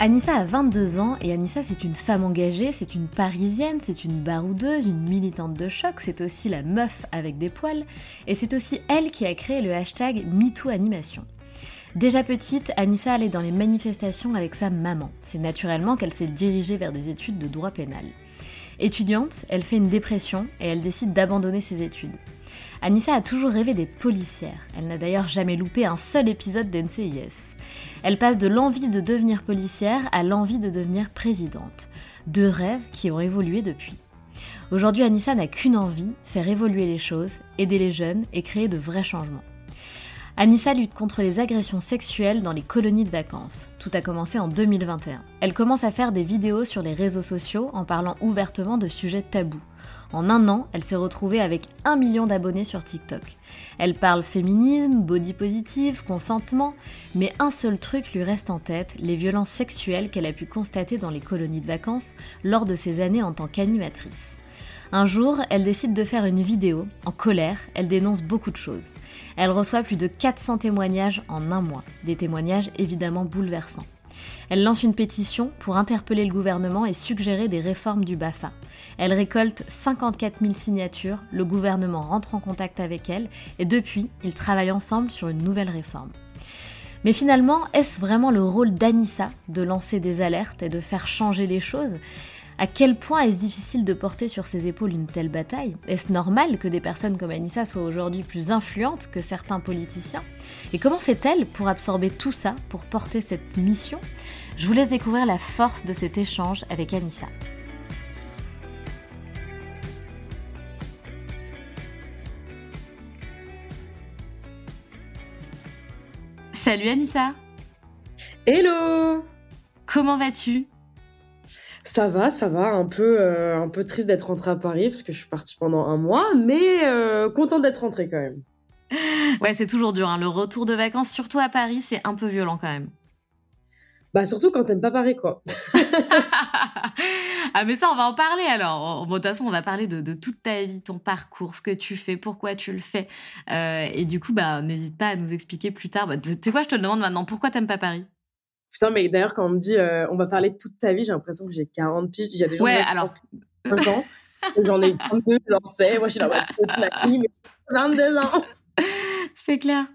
Anissa a 22 ans et Anissa c'est une femme engagée, c'est une parisienne, c'est une baroudeuse, une militante de choc, c'est aussi la meuf avec des poils et c'est aussi elle qui a créé le hashtag MeTooAnimation. Déjà petite, Anissa allait dans les manifestations avec sa maman. C'est naturellement qu'elle s'est dirigée vers des études de droit pénal. Étudiante, elle fait une dépression et elle décide d'abandonner ses études. Anissa a toujours rêvé d'être policière. Elle n'a d'ailleurs jamais loupé un seul épisode d'NCIS. Elle passe de l'envie de devenir policière à l'envie de devenir présidente. Deux rêves qui ont évolué depuis. Aujourd'hui, Anissa n'a qu'une envie, faire évoluer les choses, aider les jeunes et créer de vrais changements. Anissa lutte contre les agressions sexuelles dans les colonies de vacances. Tout a commencé en 2021. Elle commence à faire des vidéos sur les réseaux sociaux en parlant ouvertement de sujets tabous. En un an, elle s'est retrouvée avec un million d'abonnés sur TikTok. Elle parle féminisme, body positive, consentement, mais un seul truc lui reste en tête, les violences sexuelles qu'elle a pu constater dans les colonies de vacances lors de ses années en tant qu'animatrice. Un jour, elle décide de faire une vidéo. En colère, elle dénonce beaucoup de choses. Elle reçoit plus de 400 témoignages en un mois, des témoignages évidemment bouleversants. Elle lance une pétition pour interpeller le gouvernement et suggérer des réformes du BAFA. Elle récolte 54 000 signatures, le gouvernement rentre en contact avec elle et depuis, ils travaillent ensemble sur une nouvelle réforme. Mais finalement, est-ce vraiment le rôle d'Anissa de lancer des alertes et de faire changer les choses? À quel point est-ce difficile de porter sur ses épaules une telle bataille? Est-ce normal que des personnes comme Anissa soient aujourd'hui plus influentes que certains politiciens? Et comment fait-elle pour absorber tout ça, pour porter cette mission? Je vous laisse découvrir la force de cet échange avec Anissa. Salut Anissa Hello Comment vas-tu? Ça va, ça va. Un peu, euh, un peu triste d'être rentrée à Paris parce que je suis partie pendant un mois, mais euh, contente d'être rentrée quand même. Ouais, c'est toujours dur. Hein. Le retour de vacances, surtout à Paris, c'est un peu violent quand même. Bah surtout quand t'aimes pas Paris, quoi. ah mais ça, on va en parler alors. de toute façon, on va parler de, toute ta vie, ton parcours, ce que tu fais, pourquoi tu le fais. Euh, et du coup, bah n'hésite pas à nous expliquer plus tard. Bah, tu sais quoi, je te le demande maintenant, pourquoi t'aimes pas Paris? Putain, mais d'ailleurs, quand on me dit euh, on va parler toute ta vie, j'ai l'impression que j'ai 40 piges. Il y a des gens ouais, alors... 20 ans. J'en ai 22, genre, tu sais. Moi, je suis là, toute ma vie, mais 22 ans. C'est clair.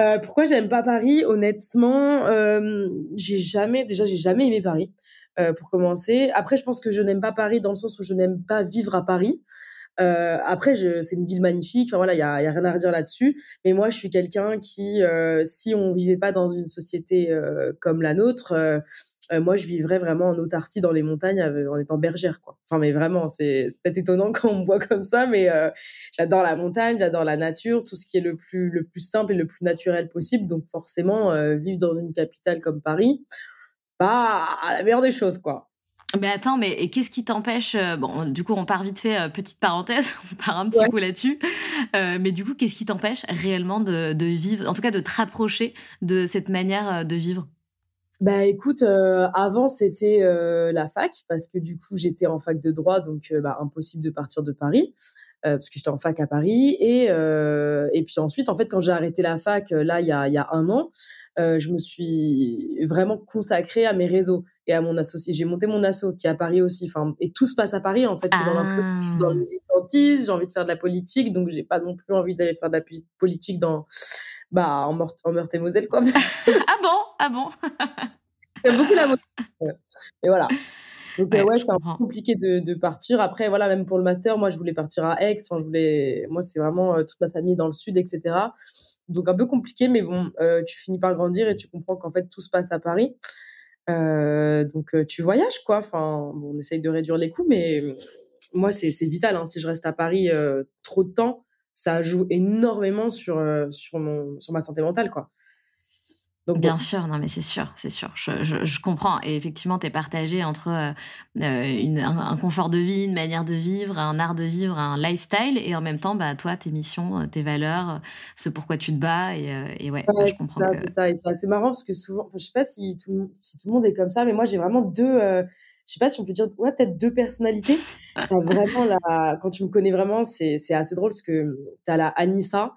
Euh, pourquoi j'aime pas Paris? Honnêtement, euh, j'ai jamais, déjà, j'ai jamais aimé Paris. Euh, pour commencer. Après, je pense que je n'aime pas Paris dans le sens où je n'aime pas vivre à Paris. Après, c'est une ville magnifique. Enfin voilà, il y y a, rien à redire là-dessus. Mais moi, je suis quelqu'un qui, si on vivait pas dans une société comme la nôtre, euh, moi, je vivrais vraiment en autarcie dans les montagnes en étant bergère, quoi. Enfin, mais vraiment, c'est peut-être étonnant quand on me voit comme ça, mais j'adore la montagne, j'adore la nature, tout ce qui est le plus le plus simple et le plus naturel possible. Donc forcément, vivre dans une capitale comme Paris, pas la meilleure des choses, quoi. Mais attends, mais qu'est-ce qui t'empêche Bon, du coup, on part vite fait, petite parenthèse, on part un petit coup là-dessus. mais du coup, qu'est-ce qui t'empêche réellement de, de, vivre, en tout cas de te rapprocher de cette manière de vivre? Bah écoute, avant c'était la fac parce que du coup j'étais en fac de droit donc bah, impossible de partir de Paris. Euh, parce que j'étais en fac à Paris. Et, euh, et puis ensuite, en fait, quand j'ai arrêté la fac, euh, là, il y a, il y a un an, je me suis vraiment consacrée à mes réseaux et à mon associé. J'ai monté mon asso qui est à Paris aussi. Enfin, et tout se passe à Paris, en fait. Ah. Dans, dans le militantisme, j'ai envie de faire de la politique, donc j'ai pas non plus envie d'aller faire de la politique dans, bah, en, en Meurthe-et-Moselle, quoi. ah bon? Ah bon? J'aime beaucoup la Et voilà. Donc ouais, c'est un peu compliqué de, de, partir. Après, voilà, même pour le master, moi, je voulais partir à Aix. Enfin, je voulais, moi, c'est vraiment euh, toute ma famille dans le sud, etc. Donc un peu compliqué, mais bon, euh, tu finis par grandir et tu comprends qu'en fait tout se passe à Paris. Euh, donc tu voyages quoi. Enfin, bon, on essaye de réduire les coûts, mais moi c'est vital. Hein. Si je reste à Paris trop de temps, ça joue énormément sur sur mon sur ma santé mentale quoi. Bien sûr, non mais c'est sûr, c'est sûr. Je, je, comprends. Et effectivement, tu es partagé entre euh, euh, une, un, confort de vie, une manière de vivre, un art de vivre, un lifestyle, et en même temps, bah, toi, tes missions, euh, tes valeurs, ce pourquoi tu te bats. Et, et ouais, je comprends. C'est ça, c'est assez marrant parce que souvent, je sais pas si tout, si tout le monde est comme ça, mais moi, j'ai vraiment deux. Je sais pas si on peut dire, ouais, peut-être deux personnalités. As vraiment la, quand tu me connais vraiment, c'est assez drôle parce que tu as la Anissa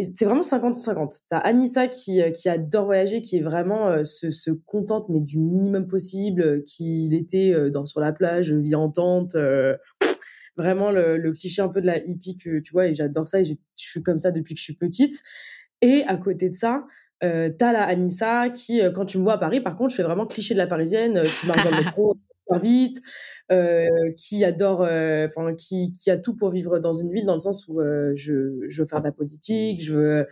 c'est vraiment 50-50. T'as Anissa qui, euh, qui adore voyager, qui est vraiment euh, se, se, contente, mais du minimum possible, euh, qui était dans, sur la plage, vie en tente, vraiment le, cliché un peu de la hippie que tu vois, et j'adore ça, et je suis comme ça depuis que je suis petite. Et à côté de ça, euh, t'as la Anissa qui, quand tu me vois à Paris, par contre, je fais vraiment cliché de la parisienne, qui marche dans le métro vite, euh, qui adore, euh, enfin qui, qui a tout pour vivre dans une ville dans le sens où euh, je, je veux faire de la politique, je veux,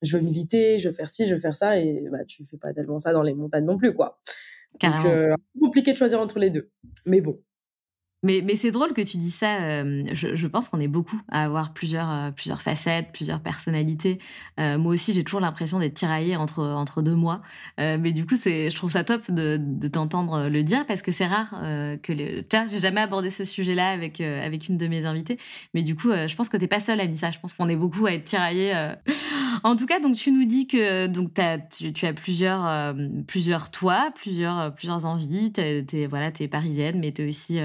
je veux militer, je veux faire ci, je veux faire ça, et bah tu fais pas tellement ça dans les montagnes non plus quoi. Donc compliqué de choisir entre les deux, mais bon. Mais, mais c'est drôle que tu dis ça. Euh, je, je, pense qu'on est beaucoup à avoir plusieurs, euh, plusieurs facettes, plusieurs personnalités. Euh, moi aussi, j'ai toujours l'impression d'être tiraillée entre, entre deux mois. mais du coup, c'est, je trouve ça top de, de t'entendre le dire parce que c'est rare que les. Tiens, j'ai jamais abordé ce sujet-là avec, avec une de mes invitées. Mais du coup, je pense que t'es pas seule, Anissa. Je pense qu'on est beaucoup à être tiraillée. En tout cas, donc tu nous dis que donc tu, as plusieurs, plusieurs toi, plusieurs, plusieurs envies. T'es, es, voilà, es parisienne, mais tu es aussi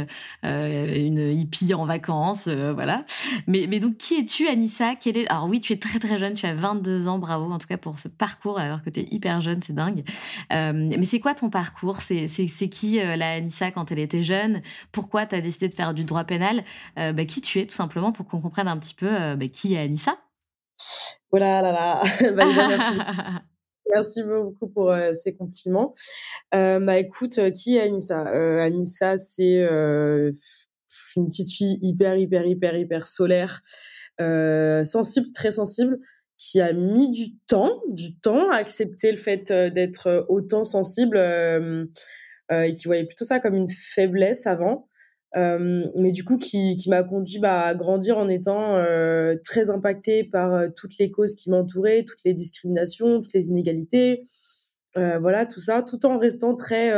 euh, une hippie en vacances, euh, voilà. Mais, donc, qui es-tu, Anissa? Est... Alors oui, tu es très très jeune, tu as 22 ans, bravo en tout cas pour ce parcours, alors que tu es hyper jeune, c'est dingue. Euh, mais c'est quoi ton parcours? C'est qui la Anissa quand elle était jeune? Pourquoi tu as décidé de faire du droit pénal? Bah, Qui tu es, tout simplement, pour qu'on comprenne un petit peu bah, qui est Anissa? Oh là là là bah, merci. Merci beaucoup pour euh, ces compliments. Euh, bah écoute, euh, qui est Anissa? Anissa, c'est une petite fille hyper, hyper, hyper, hyper solaire, sensible, très sensible, qui a mis du temps, du temps à accepter le fait d'être autant sensible et qui voyait plutôt ça comme une faiblesse avant. Euh, mais du coup qui, qui m'a conduit bah, à grandir en étant euh, très impactée par euh, toutes les causes qui m'entouraient, toutes les discriminations, toutes les inégalités, voilà tout ça, tout en restant très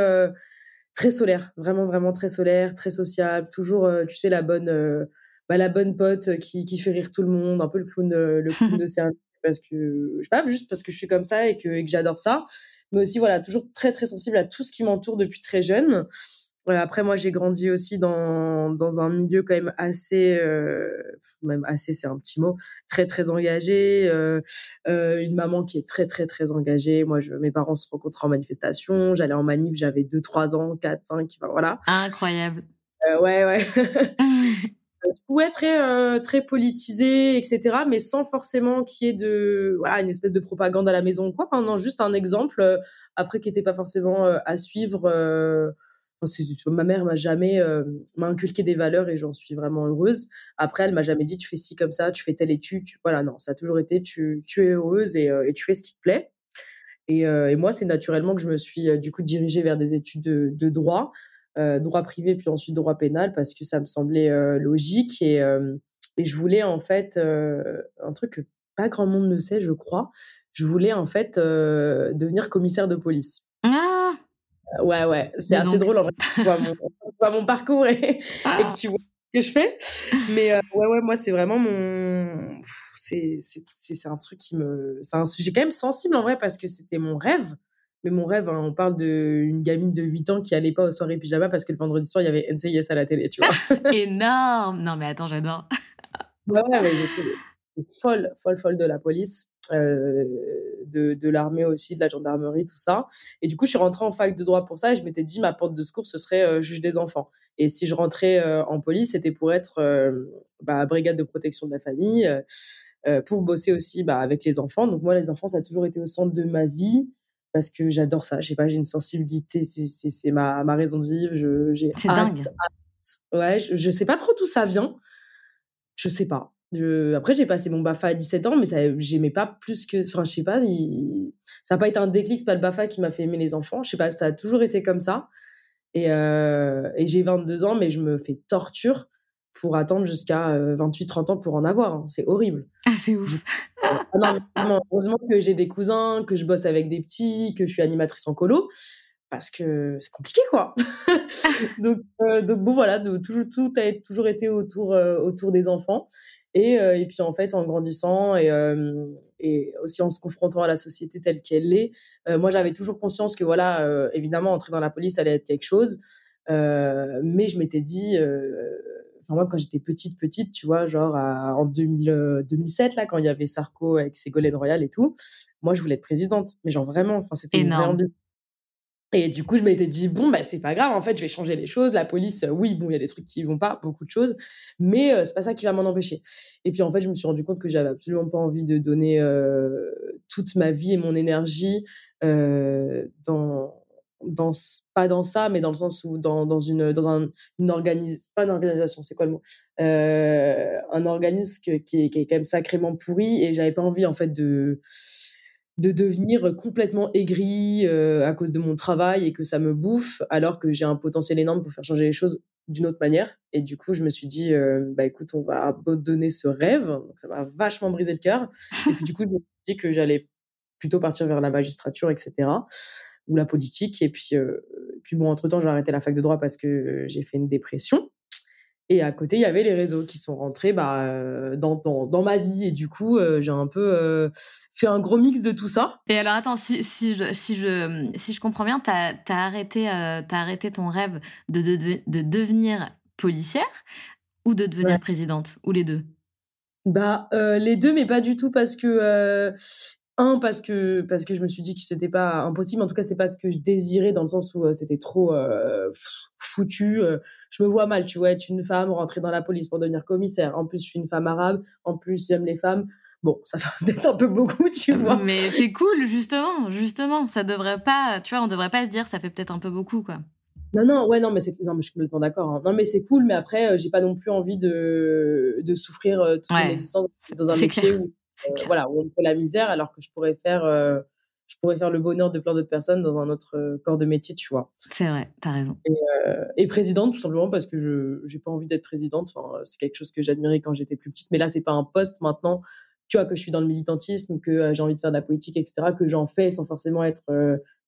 très solaire, vraiment vraiment très solaire, très sociable, toujours tu sais la bonne bah, la bonne pote qui, qui fait rire tout le monde, un peu le clown le clown de service parce que je sais pas juste parce que je suis comme ça et que, et que j'adore ça, mais aussi voilà toujours très très sensible à tout ce qui m'entoure depuis très jeune après, moi, j'ai grandi aussi dans, dans un milieu quand même assez, euh, même assez, c'est un petit mot, très, très engagé. Euh, euh, une maman qui est très, très, très engagée. Moi, je, mes parents se rencontraient en manifestation. J'allais en manif, j'avais 2, 3 ans, 4, 5, voilà. Incroyable. ouais, ouais. ouais, très, très politisé, etc., mais sans forcément qu'il y ait de, voilà, une espèce de propagande à la maison ou quoi. non, juste un exemple, après, qui n'était pas forcément à suivre ma mère m'a jamais m'a inculqué des valeurs et j'en suis vraiment heureuse. Après, elle m'a jamais dit tu fais ci comme ça, tu fais telle étude. Voilà, non, ça a toujours été tu, tu es heureuse et, tu fais ce qui te plaît. Et, moi, c'est naturellement que je me suis du coup dirigée vers des études de, droit, droit privé puis ensuite droit pénal parce que ça me semblait logique et je voulais en fait un truc que pas grand monde ne sait, je crois. Je voulais en fait devenir commissaire de police. Ah Ouais, ouais, c'est assez drôle en vrai. Tu vois mon, mon parcours et, et, que tu vois ce que je fais. Mais ouais, ouais, moi, c'est vraiment mon. C'est un truc qui me. C'est un sujet quand même sensible en vrai parce que c'était mon rêve. Mais mon rêve, hein, on parle d'une gamine de 8 ans qui allait pas aux soirées pyjama parce que le vendredi soir, il y avait NCIS à la télé, tu vois. Énorme Non, mais attends, j'adore. ouais, ouais, j'étais folle, folle, folle de la police, euh, de, de l'armée aussi, de la gendarmerie, tout ça. Et du coup, je suis rentrée en fac de droit pour ça et je m'étais dit, ma porte de secours, ce serait euh, juge des enfants. Et si je rentrais euh, en police, c'était pour être bah, brigade de protection de la famille, pour bosser aussi bah, avec les enfants. Donc moi, les enfants, ça a toujours été au centre de ma vie parce que j'adore ça. Je sais pas, j'ai une sensibilité, c'est ma, ma raison de vivre. C'est dingue. Ouais, je, je sais pas trop d'où ça vient. Je sais pas. Après, j'ai passé mon BAFA à 17 ans, mais ça, j'aimais pas plus que. Enfin, je sais pas, ça n'a pas été un déclic, c'est pas le BAFA qui m'a fait aimer les enfants. Je sais pas, ça a toujours été comme ça. Et, euh, et j'ai 22 ans, mais je me fais torture pour attendre jusqu'à 28-30 euh, ans pour en avoir. Hein. C'est horrible. Ah, c'est ouf. Ah non, heureusement que j'ai des cousins, que je bosse avec des petits, que je suis animatrice en colo, parce que c'est compliqué, quoi. donc, euh, donc, bon, voilà, de, toujours, tout a toujours été autour, autour des enfants. Et, euh, et puis en fait, en grandissant et, euh, et aussi en se confrontant à la société telle qu'elle est, euh, moi j'avais toujours conscience que voilà, évidemment, entrer dans la police allait être quelque chose, mais je m'étais dit, enfin moi quand j'étais petite petite, tu vois, genre en 2000, 2007 là, quand il y avait Sarko avec Ségolène Royal et tout, moi je voulais être présidente, mais genre vraiment, enfin c'était une vraie ambition. Et du coup, je m'étais dit, bon, bah, c'est pas grave, en fait, je vais changer les choses. La police, euh, oui, bon, il y a des trucs qui vont pas, beaucoup de choses, mais euh, c'est pas ça qui va m'en empêcher. Et puis, en fait, je me suis rendu compte que j'avais absolument pas envie de donner euh, toute ma vie et mon énergie dans, dans, pas dans ça, mais dans le sens où, dans, dans une, dans un, une organisation, pas une organisation, c'est quoi le mot? Un organisme qui, est, qui est quand même sacrément pourri et j'avais pas envie, en fait, de de devenir complètement aigri euh, à cause de mon travail et que ça me bouffe, alors que j'ai un potentiel énorme pour faire changer les choses d'une autre manière. Et du coup, je me suis dit, euh, bah écoute, on va donner ce rêve. Ça m'a vachement brisé le cœur. Et puis du coup, je me suis dit que j'allais plutôt partir vers la magistrature, etc. ou la politique. Et puis, euh, puis bon, entre-temps, j'ai arrêté la fac de droit parce que j'ai fait une dépression. Et à côté, il y avait les réseaux qui sont rentrés bah, euh, dans, dans, dans, ma vie. Et du coup, euh, j'ai un peu euh, fait un gros mix de tout ça. Et alors, attends, si, si, je, si, je, si je comprends bien, tu as, as, arrêté, as arrêté ton rêve de, de, de, devenir policière ou de devenir présidente Ou les deux? Bah, les deux, mais pas du tout parce que un parce que parce que je me suis dit que c'était pas impossible. En tout cas c'est pas ce que je désirais dans le sens où euh, c'était trop euh, foutu euh, je me vois mal tu vois être une femme rentrer dans la police pour devenir commissaire. En plus je suis une femme arabe. En plus j'aime les femmes. Bon ça fait peut-être un peu beaucoup tu vois. Mais c'est cool justement justement. Ça devrait pas tu vois on devrait pas se dire ça fait peut-être un peu beaucoup quoi. Non, non, ouais, non, mais c'est, non, mais je suis complètement d'accord. Hein. Non, mais c'est cool, mais après, j'ai pas non plus envie de, de souffrir toute existence dans un métier où, voilà, où on fait la misère alors que je pourrais faire euh, je pourrais faire le bonheur de plein d'autres personnes dans un autre euh, corps de métier, tu vois. C'est vrai, tu as raison. Et, présidente, tout simplement parce que je n'ai pas envie d'être présidente. c'est quelque chose que j'admirais quand j'étais plus petite, mais là, c'est pas un poste maintenant. Tu vois, que je suis dans le militantisme, que j'ai envie de faire de la politique, etc., que j'en fais sans forcément être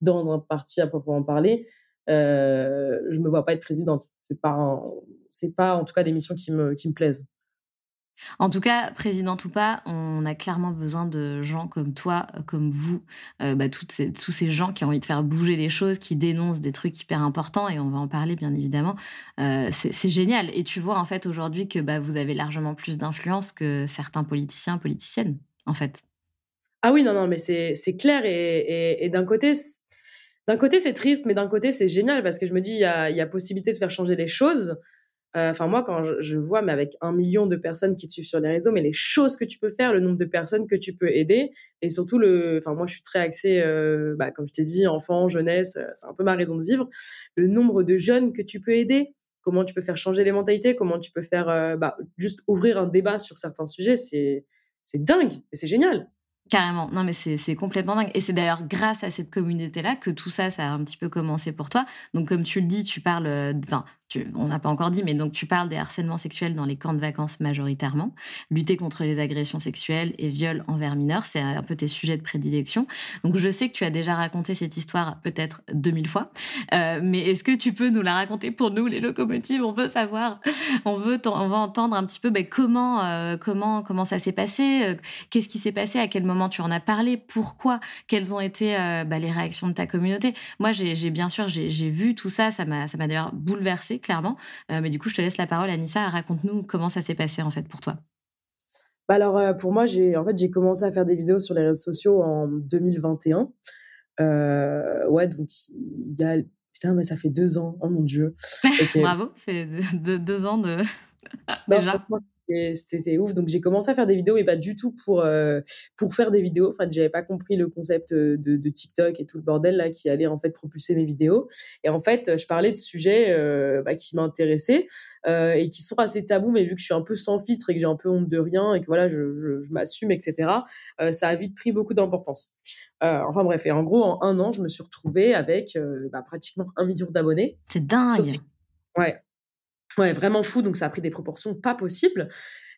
dans un parti à proprement parler. je me vois pas être présidente. C'est pas, c'est pas en tout cas des missions qui me, qui me plaisent. En tout cas, présidente ou pas, on a clairement besoin de gens comme toi, euh, comme vous, euh, bah, toutes ces, tous ces gens qui ont envie de faire bouger les choses, qui dénoncent des trucs hyper importants, et on va en parler bien évidemment. Euh, c'est génial. Et tu vois en fait aujourd'hui que bah, vous avez largement plus d'influence que certains politiciens, politiciennes, en fait. Ah oui, non, non, mais c'est clair. Et, d'un côté, c'est triste, mais d'un côté c'est génial parce que je me dis il y a possibilité de faire changer les choses. Euh, enfin, moi, quand je, vois, mais avec un million de personnes qui te suivent sur les réseaux, mais les choses que tu peux faire, le nombre de personnes que tu peux aider, et surtout le, enfin, moi, je suis très axée, euh, bah, comme je t'ai dit, enfant, jeunesse, euh, c'est un peu ma raison de vivre. Le nombre de jeunes que tu peux aider, comment tu peux faire changer les mentalités, comment tu peux faire, bah, juste ouvrir un débat sur certains sujets, c'est, c'est dingue, et c'est génial. Carrément, non mais c'est complètement dingue. Et c'est d'ailleurs grâce à cette communauté-là que tout ça, ça a un petit peu commencé pour toi. Donc comme tu le dis, tu parles, on n'a pas encore dit, mais donc tu parles des harcèlements sexuels dans les camps de vacances majoritairement. Lutter contre les agressions sexuelles et viols envers mineurs, c'est un peu tes sujets de prédilection. Donc je sais que tu as déjà raconté cette histoire peut-être 2000 fois, euh, mais est-ce que tu peux nous la raconter pour nous, les locomotives? On veut savoir, on veut, on va entendre un petit peu ben, comment, euh, comment, comment ça s'est passé, euh, qu'est-ce qui s'est passé, à quel moment tu en as parlé, pourquoi, quelles ont été ben, les réactions de ta communauté? Moi, j'ai bien sûr, j'ai vu tout ça, ça m'a d'ailleurs bouleversé clairement. mais du coup, je te laisse la parole, Anissa. Raconte-nous comment ça s'est passé en fait pour toi. Bah alors, pour moi, j'ai en fait, j'ai commencé à faire des vidéos sur les réseaux sociaux en 2021. ouais, donc il y a Putain, mais ça fait deux ans. Oh mon Dieu. Bravo, fait deux, ans de. Déjà c'était ouf. Donc j'ai commencé à faire des vidéos, mais pas du tout pour euh, pour faire des vidéos. Enfin, j'avais pas compris le concept de, de, TikTok et tout le bordel là qui allait en fait propulser mes vidéos. Et en fait, je parlais de sujets euh, bah, qui m'intéressaient euh, et qui sont assez tabous, mais vu que je suis un peu sans filtre et que j'ai un peu honte de rien et que voilà, je, je, m'assume, etc. ça a vite pris beaucoup d'importance. enfin bref, et en gros, en un an, je me suis retrouvée avec bah, pratiquement un million d'abonnés. C'est dingue. Ouais, Ouais, vraiment fou. Donc ça a pris des proportions pas possibles.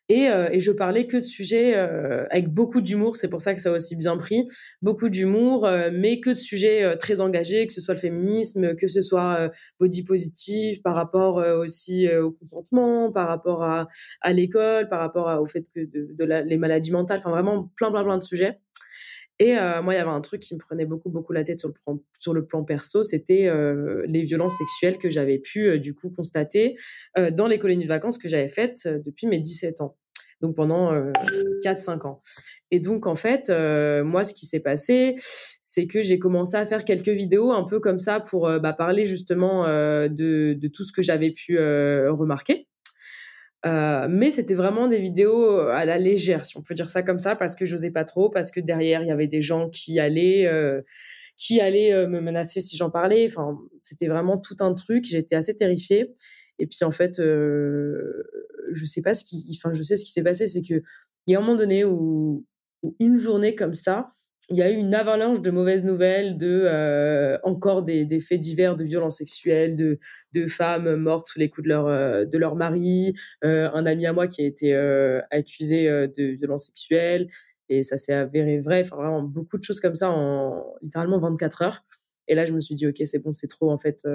Et, euh, et je parlais que de sujets euh, avec beaucoup d'humour. C'est pour ça que ça a aussi bien pris. Beaucoup d'humour, euh, mais que de sujets très engagés, que ce soit le féminisme, que ce soit body positif, par rapport aussi au consentement, par rapport à, à l'école, par rapport au fait que de, de les maladies mentales. Enfin, vraiment plein, plein, plein de sujets. Et euh, moi, il y avait un truc qui me prenait beaucoup, beaucoup la tête sur le plan, perso, c'était euh, les violences sexuelles que j'avais pu, euh, du coup, constater dans les colonies de vacances que j'avais faites depuis mes 17 ans. Donc pendant 4-5 ans. Et donc, en fait, moi, ce qui s'est passé, c'est que j'ai commencé à faire quelques vidéos un peu comme ça pour bah, parler justement de, tout ce que j'avais pu remarquer. Euh, mais c'était vraiment des vidéos euh, à la légère, si on peut dire ça comme ça, parce que j'osais pas trop, parce que derrière il y avait des gens qui allaient, euh, qui allaient me menacer si j'en parlais. Enfin, c'était vraiment tout un truc. J'étais assez terrifiée. Et puis en fait, je sais pas ce qui, enfin, je sais ce qui s'est passé, c'est que il y a un moment donné où, où une journée comme ça, il y a eu une avalanche de mauvaises nouvelles, de euh, encore des, faits divers de violences sexuelles, de, de, femmes mortes sous les coups de leur, euh, de leur mari, euh, un ami à moi qui a été accusé de violences sexuelles, et ça s'est avéré vrai, enfin vraiment beaucoup de choses comme ça en littéralement 24 heures. Et là, je me suis dit, ok, c'est bon, c'est trop, en fait,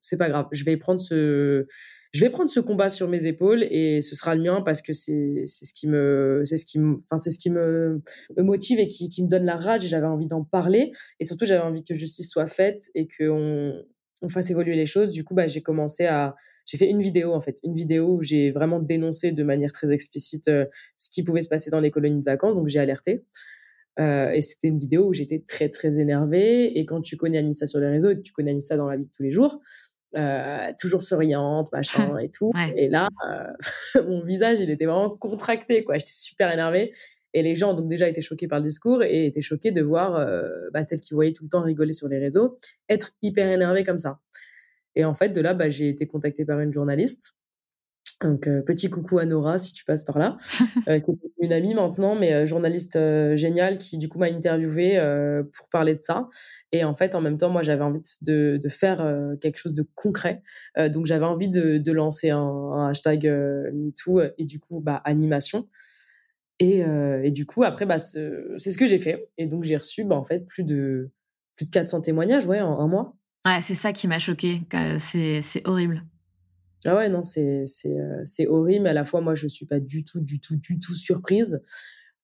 c'est pas grave, je vais prendre ce, je vais prendre ce combat sur mes épaules et ce sera le mien parce que c'est ce qui me c'est ce qui enfin c'est ce qui me, motive et qui, me donne la rage et j'avais envie d'en parler. Et surtout j'avais envie que justice soit faite et qu'on on fasse évoluer les choses. Du coup bah j'ai commencé à j'ai fait une vidéo en fait. Une vidéo où j'ai vraiment dénoncé de manière très explicite euh, ce qui pouvait se passer dans les colonies de vacances. Donc j'ai alerté. Euh, et c'était une vidéo où j'étais très très énervée. Et quand tu connais Anissa sur les réseaux et que tu connais Anissa dans la vie de tous les jours euh, toujours souriante, machin et tout. Et là, euh, mon visage, il était vraiment contracté, quoi. J'étais super énervée. Et les gens, donc déjà, étaient choqués par le discours et étaient choqués de voir euh, bah, celle qui voyait tout le temps rigoler sur les réseaux être hyper énervée comme ça. Et en fait, de là, bah, j'ai été contactée par une journaliste donc, euh, petit coucou à Nora, si tu passes par là, euh, qui est une amie maintenant, mais euh, journaliste géniale qui, du coup, m'a interviewée pour parler de ça. Et en fait, en même temps, moi, j'avais envie de, de faire quelque chose de concret. donc, j'avais envie de, de lancer un, un hashtag MeToo et du coup, bah, animation. Et, et, du coup, après, bah, c'est ce que j'ai fait. Et donc, j'ai reçu, bah, en fait, plus de, plus de 400 témoignages, ouais, en un mois. Ouais, c'est ça qui m'a choqué. C'est horrible. Ah ouais, non, c'est euh, horrible. Mais à la fois, moi, je suis pas du tout, du tout, du tout surprise.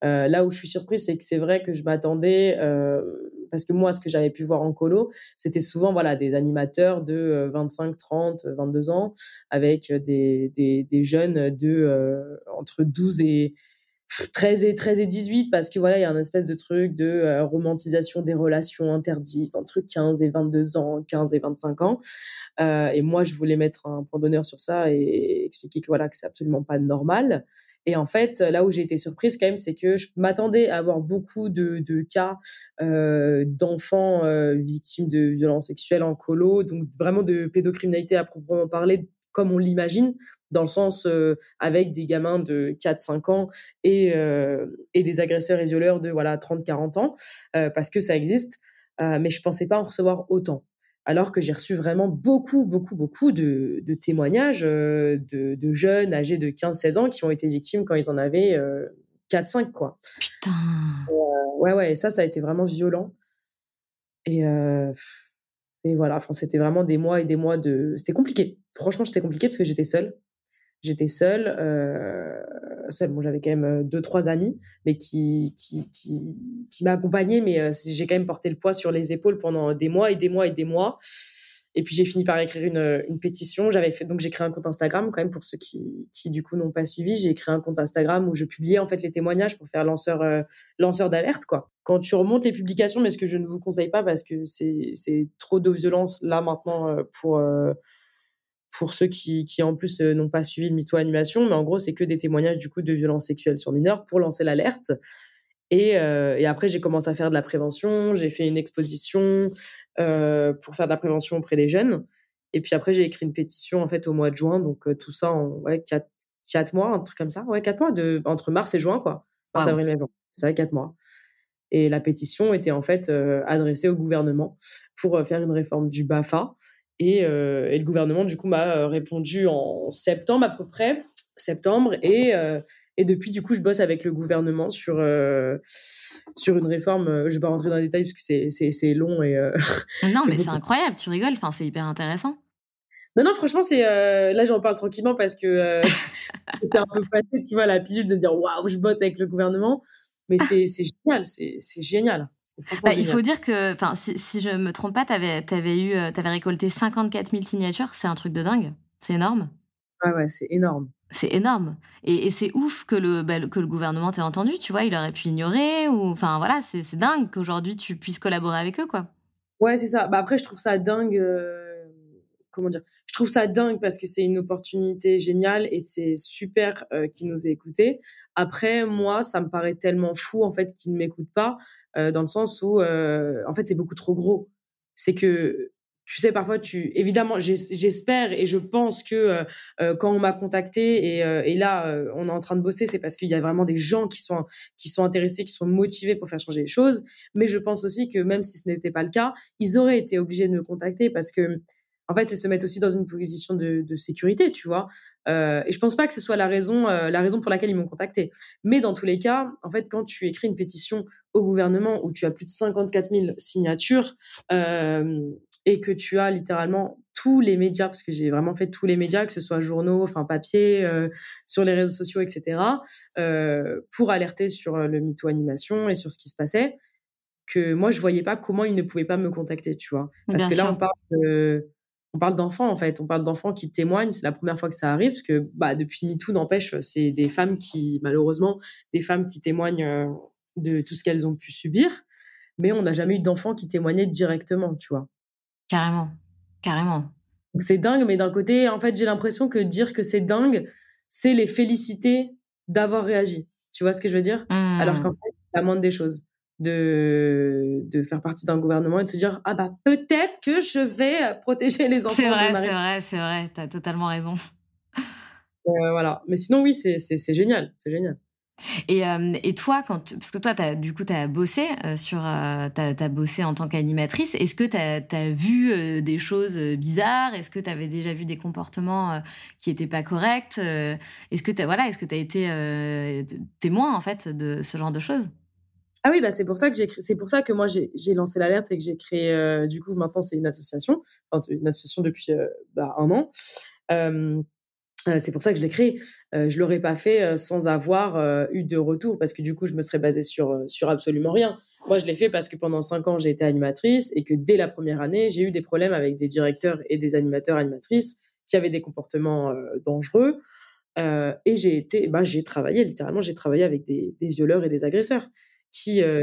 Euh, là où je suis surprise, c'est que c'est vrai que je m'attendais, euh, parce que moi, ce que j'avais pu voir en colo, c'était souvent voilà des animateurs de 25, 30, 22 ans, avec des, des, des jeunes de entre 12 et 13 et 13 et 18 parce que voilà il y a un espèce de truc de euh, romantisation des relations interdites entre 15 et 22 ans 15 et 25 ans. Euh, et moi je voulais mettre un point d'honneur sur ça et expliquer que voilà que c'est absolument pas normal. Et en fait là où j'ai été surprise quand même c'est que je m'attendais à avoir beaucoup de, cas euh, d'enfants victimes de violences sexuelles en colo donc vraiment de pédocriminalité à proprement parler comme on l'imagine dans le sens euh, avec des gamins de 4-5 ans et, euh, et des agresseurs et violeurs de voilà 30-40 ans, euh, parce que ça existe. mais je pensais pas en recevoir autant. alors que j'ai reçu vraiment beaucoup, beaucoup, beaucoup de, témoignages de, de, jeunes âgés de 15-16 ans qui ont été victimes quand ils en avaient 4-5, quoi. Putain. ouais, ouais, ça, ça a été vraiment violent. Et, et voilà, enfin, c'était vraiment des mois et des mois de. C'était compliqué. Franchement, c'était compliqué parce que j'étais seule. J'étais seule. Euh, seule. Bon, j'avais quand même deux, trois amis, mais qui, qui, qui, qui m'accompagnaient. Mais j'ai quand même porté le poids sur les épaules pendant des mois et des mois et des mois. Et puis j'ai fini par écrire une, une pétition. J'avais fait donc j'ai créé un compte Instagram quand même pour ceux qui, qui du coup n'ont pas suivi. J'ai créé un compte Instagram où je publiais en fait les témoignages pour faire lanceur euh, lanceur d'alerte quoi. Quand tu remontes les publications, mais ce que je ne vous conseille pas parce que c'est c'est trop de violence là maintenant euh, pour euh, pour ceux qui, qui en plus n'ont pas suivi le MeToo animation, mais en gros c'est que des témoignages du coup de violences sexuelles sur mineurs pour lancer l'alerte. Euh, et, après, j'ai commencé à faire de la prévention. J'ai fait une exposition euh, pour faire de la prévention auprès des jeunes. Et puis après, j'ai écrit une pétition en fait au mois de juin. Donc euh, tout ça en ouais, quatre, mois, un truc comme ça. Ouais, quatre mois de, entre mars et juin, quoi. Mars, avril, mai, juin. C'est ça, quatre mois. Et la pétition était en fait adressée au gouvernement pour faire une réforme du BAFA. Et, et le gouvernement, du coup, m'a répondu en septembre à peu près, septembre. Et et depuis, du coup, je bosse avec le gouvernement sur, euh, sur une réforme. Euh, je ne vais pas rentrer dans les détails parce que c'est long. Et, euh, non, mais c'est incroyable, tu rigoles, enfin, c'est hyper intéressant. Non, non, franchement, c'est là, j'en parle tranquillement parce que c'est un peu passé, tu vois, la pilule de dire waouh, je bosse avec le gouvernement. Mais c'est génial, c'est génial. Bah, il faut dire que, enfin, si, si, je me trompe pas, tu avais, avais, eu, avais récolté 54 000 signatures. C'est un truc de dingue. C'est énorme. Ouais, ouais, c'est énorme. C'est énorme. Et, c'est ouf que le, bah, que le gouvernement t'ait entendu, tu vois, il aurait pu ignorer, ou enfin voilà, c'est dingue qu'aujourd'hui tu puisses collaborer avec eux, quoi. Ouais, c'est ça. Bah, après, je trouve ça dingue. Euh, comment dire? Je trouve ça dingue parce que c'est une opportunité géniale et c'est super euh, qu'ils nous aient écoutés. Après, moi, ça me paraît tellement fou, en fait, qu'ils ne m'écoutent pas, euh, dans le sens où, en fait, c'est beaucoup trop gros. C'est que tu sais, parfois, tu évidemment, j'espère et je pense que quand on m'a contacté et, et là, on est en train de bosser, c'est parce qu'il y a vraiment des gens qui sont qui sont intéressés, qui sont motivés pour faire changer les choses. Mais je pense aussi que même si ce n'était pas le cas, ils auraient été obligés de me contacter parce que en fait, c'est se mettre aussi dans une position de, de sécurité, tu vois. Euh, et je pense pas que ce soit la raison, la raison pour laquelle ils m'ont contacté. Mais dans tous les cas, en fait, quand tu écris une pétition au gouvernement où tu as plus de 54 000 signatures, euh, et que tu as littéralement tous les médias, parce que j'ai vraiment fait tous les médias, que ce soit journaux, enfin papier, euh, sur les réseaux sociaux, etc., euh, pour alerter sur euh, le mytho animation et sur ce qui se passait, que moi je voyais pas comment ils ne pouvaient pas me contacter, tu vois. Parce que là on parle de, on parle d'enfants en fait, on parle d'enfants qui témoignent, c'est la première fois que ça arrive, parce que bah depuis MeToo n'empêche, c'est des femmes qui malheureusement, des femmes qui témoignent de tout ce qu'elles ont pu subir, mais on n'a jamais eu d'enfants qui témoignaient directement, tu vois. Carrément, carrément. C'est dingue, mais d'un côté, en fait, j'ai l'impression que dire que c'est dingue, c'est les féliciter d'avoir réagi. Tu vois ce que je veux dire? Alors qu'en mmh. fait, c'est la moindre des choses de, de faire partie d'un gouvernement et de se dire Ah bah peut-être que je vais euh, protéger les enfants. C'est vrai, c'est vrai, c'est vrai, tu as totalement raison. Euh, voilà. Mais sinon, oui, c'est génial, c'est génial. Et, euh, et, toi, quand, parce que toi, as, du coup, tu as bossé euh, sur, euh, tu as, bossé en tant qu'animatrice. Est-ce que tu as, vu des choses bizarres? Est-ce que tu avais déjà vu des comportements qui n'étaient pas corrects Est-ce que tu voilà, est-ce que tu as été témoin en fait de ce genre de choses? Ah oui, bah c'est pour ça que j'ai c'est pour ça que moi j'ai lancé l'alerte et que j'ai créé du coup maintenant c'est une association, enfin, une association depuis bah, un an euh, c'est pour ça que je l'ai créé. Euh, je l'aurais pas fait euh, sans avoir euh, eu de retour parce que du coup, je me serais basée sur, sur absolument rien. Moi, je l'ai fait parce que pendant cinq ans, j'ai été animatrice et que dès la première année, j'ai eu des problèmes avec des directeurs et des animateurs animatrices qui avaient des comportements dangereux. et j'ai été, bah, j'ai travaillé littéralement, j'ai travaillé avec des, des violeurs et des agresseurs qui, euh,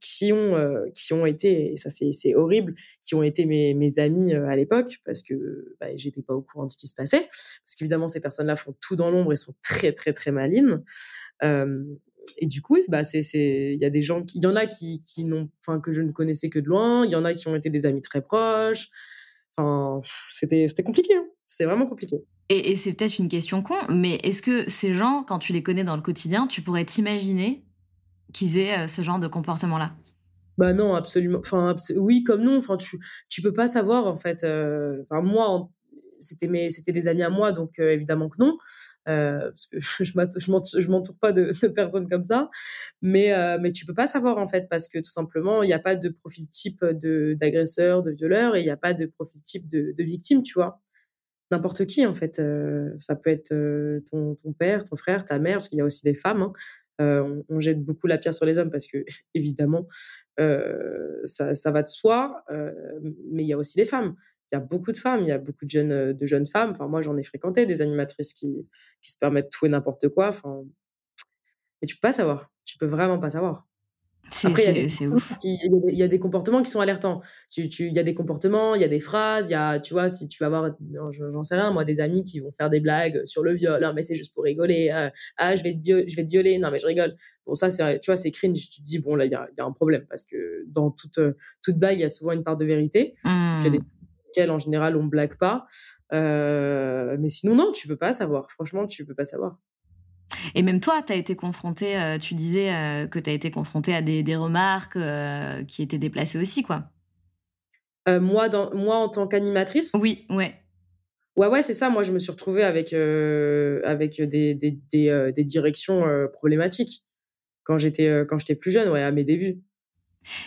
qui, ont, euh, qui ont été, ça c'est horrible, qui ont été mes, mes amis euh, à l'époque, parce que bah, j'étais pas au courant de ce qui se passait, parce qu'évidemment ces personnes-là font tout dans l'ombre et sont très très très malines. et du coup, bah, il y a des gens, il y en a qui, qui n'ont, enfin que je ne connaissais que de loin, il y en a qui ont été des amis très proches. Enfin, c'était, compliqué. Hein. C'était vraiment compliqué. Et c'est peut-être une question con, mais est-ce que ces gens, quand tu les connais dans le quotidien, tu pourrais t'imaginer qu'ils aient euh, ce genre de comportement-là Bah non, absolument. Enfin, oui, comme non. Enfin, tu, tu peux pas savoir en fait. Euh, moi, c'était mes, c'était des amis à moi, donc euh, évidemment que non, euh, parce que je, je m'entoure pas de, personnes comme ça. Mais, mais tu peux pas savoir en fait, parce que tout simplement, il n'y a pas de profil type de d'agresseur, de violeur, et il n'y a pas de profil type de, de victime, tu vois. N'importe qui en fait. ça peut être ton, ton, père, ton frère, ta mère, parce qu'il y a aussi des femmes. Hein. Euh, on, jette beaucoup la pierre sur les hommes parce que, évidemment, euh, ça, va de soi, euh, mais il y a aussi des femmes. Il y a beaucoup de femmes, il y a beaucoup de jeunes, de jeunes femmes. Enfin, moi, j'en ai fréquenté des animatrices qui, qui se permettent tout et n'importe quoi. Enfin, mais tu peux pas savoir. Tu peux vraiment pas savoir. Après, il y, a des comportements qui sont alertants. Il tu, y a des comportements, il y a des phrases, il y a, tu vois, si tu vas avoir, j'en sais rien, moi, des amis qui vont faire des blagues sur le viol, non, mais c'est juste pour rigoler, ah, ah je, vais te, je vais te violer, non, mais je rigole. Bon, ça, c'est, tu vois, c'est cringe. Tu te dis, bon, là, il y a, y a, un problème parce que dans toute, toute blague, il y a souvent une part de vérité. Mmh. Tu as des en général, on blague pas. Euh, mais sinon, non, tu peux pas savoir. Franchement, tu peux pas savoir. Et même toi, tu as été confronté, euh, tu disais euh, que tu as été confronté à des, remarques euh, qui étaient déplacées aussi, quoi. moi, dans, moi, en tant qu'animatrice? Oui, ouais. Ouais, ouais, c'est ça. Moi, je me suis retrouvée avec, avec des, des, des, directions problématiques quand j'étais quand j'étais plus jeune, ouais, à mes débuts.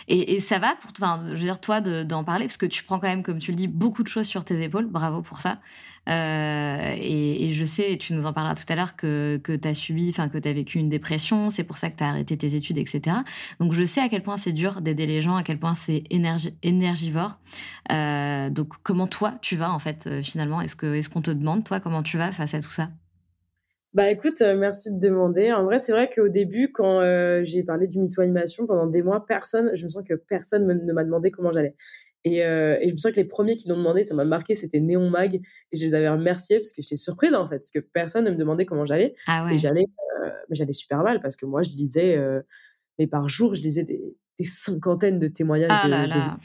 Et, ça va pour, enfin, je veux dire, toi, d'en parler, parce que tu prends quand même, comme tu le dis, beaucoup de choses sur tes épaules. Bravo pour ça. Euh, et, je sais, tu nous en parleras tout à l'heure, que, tu as subi, enfin, que tu as vécu une dépression, c'est pour ça que tu as arrêté tes études, etc. Donc, je sais à quel point c'est dur d'aider les gens, à quel point c'est énergivore. Euh, donc, comment toi, tu vas, en fait, euh, finalement? Est-ce qu'on te demande, toi, comment tu vas face à tout ça? Bah écoute, merci de demander. En vrai, c'est vrai qu'au début, quand j'ai parlé du mytho animation pendant des mois, personne, je me sens que personne ne m'a demandé comment j'allais. Euh, et, je me sens que les premiers qui l'ont demandé, ça m'a marqué, c'était Néon Mag. Et je les avais remerciés parce que j'étais surprise en fait, parce que personne ne me demandait comment j'allais. Ah et j'allais, euh, j'allais super mal parce que moi, je lisais, euh, mais par jour, je lisais des, cinquantaines de témoignages ah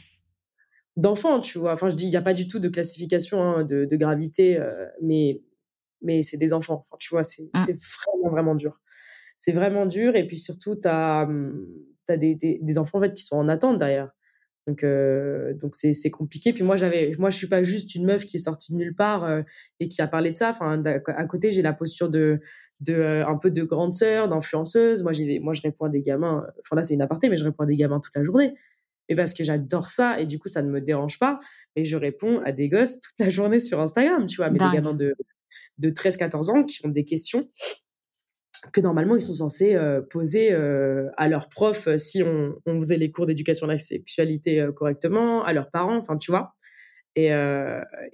d'enfants, tu vois. Enfin, je dis, il n'y a pas du tout de classification hein, de, gravité, mais, mais c'est des enfants. Enfin, tu vois, c'est mmh. vraiment, vraiment dur. C'est vraiment dur. Et puis surtout, tu as, hum, as des, des, des, enfants en fait, qui sont en attente derrière. Donc, euh, donc c'est, c'est compliqué. Puis moi, j'avais, moi, je suis pas juste une meuf qui est sortie de nulle part euh, et qui a parlé de ça. Enfin, à côté, j'ai la posture de, de euh, un peu de grande sœur, d'influenceuse. Moi, j'ai, moi, je réponds à des gamins. Enfin là, c'est une aparté, mais je réponds à des gamins toute la journée. Et parce que j'adore ça et du coup, ça ne me dérange pas. Et je réponds à des gosses toute la journée sur Instagram, tu vois, mais des gamins de de 13-14 ans qui ont des questions que normalement ils sont censés euh, poser euh, à leurs profs euh, si on, faisait les cours d'éducation à la sexualité correctement, à leurs parents, enfin tu vois. Et,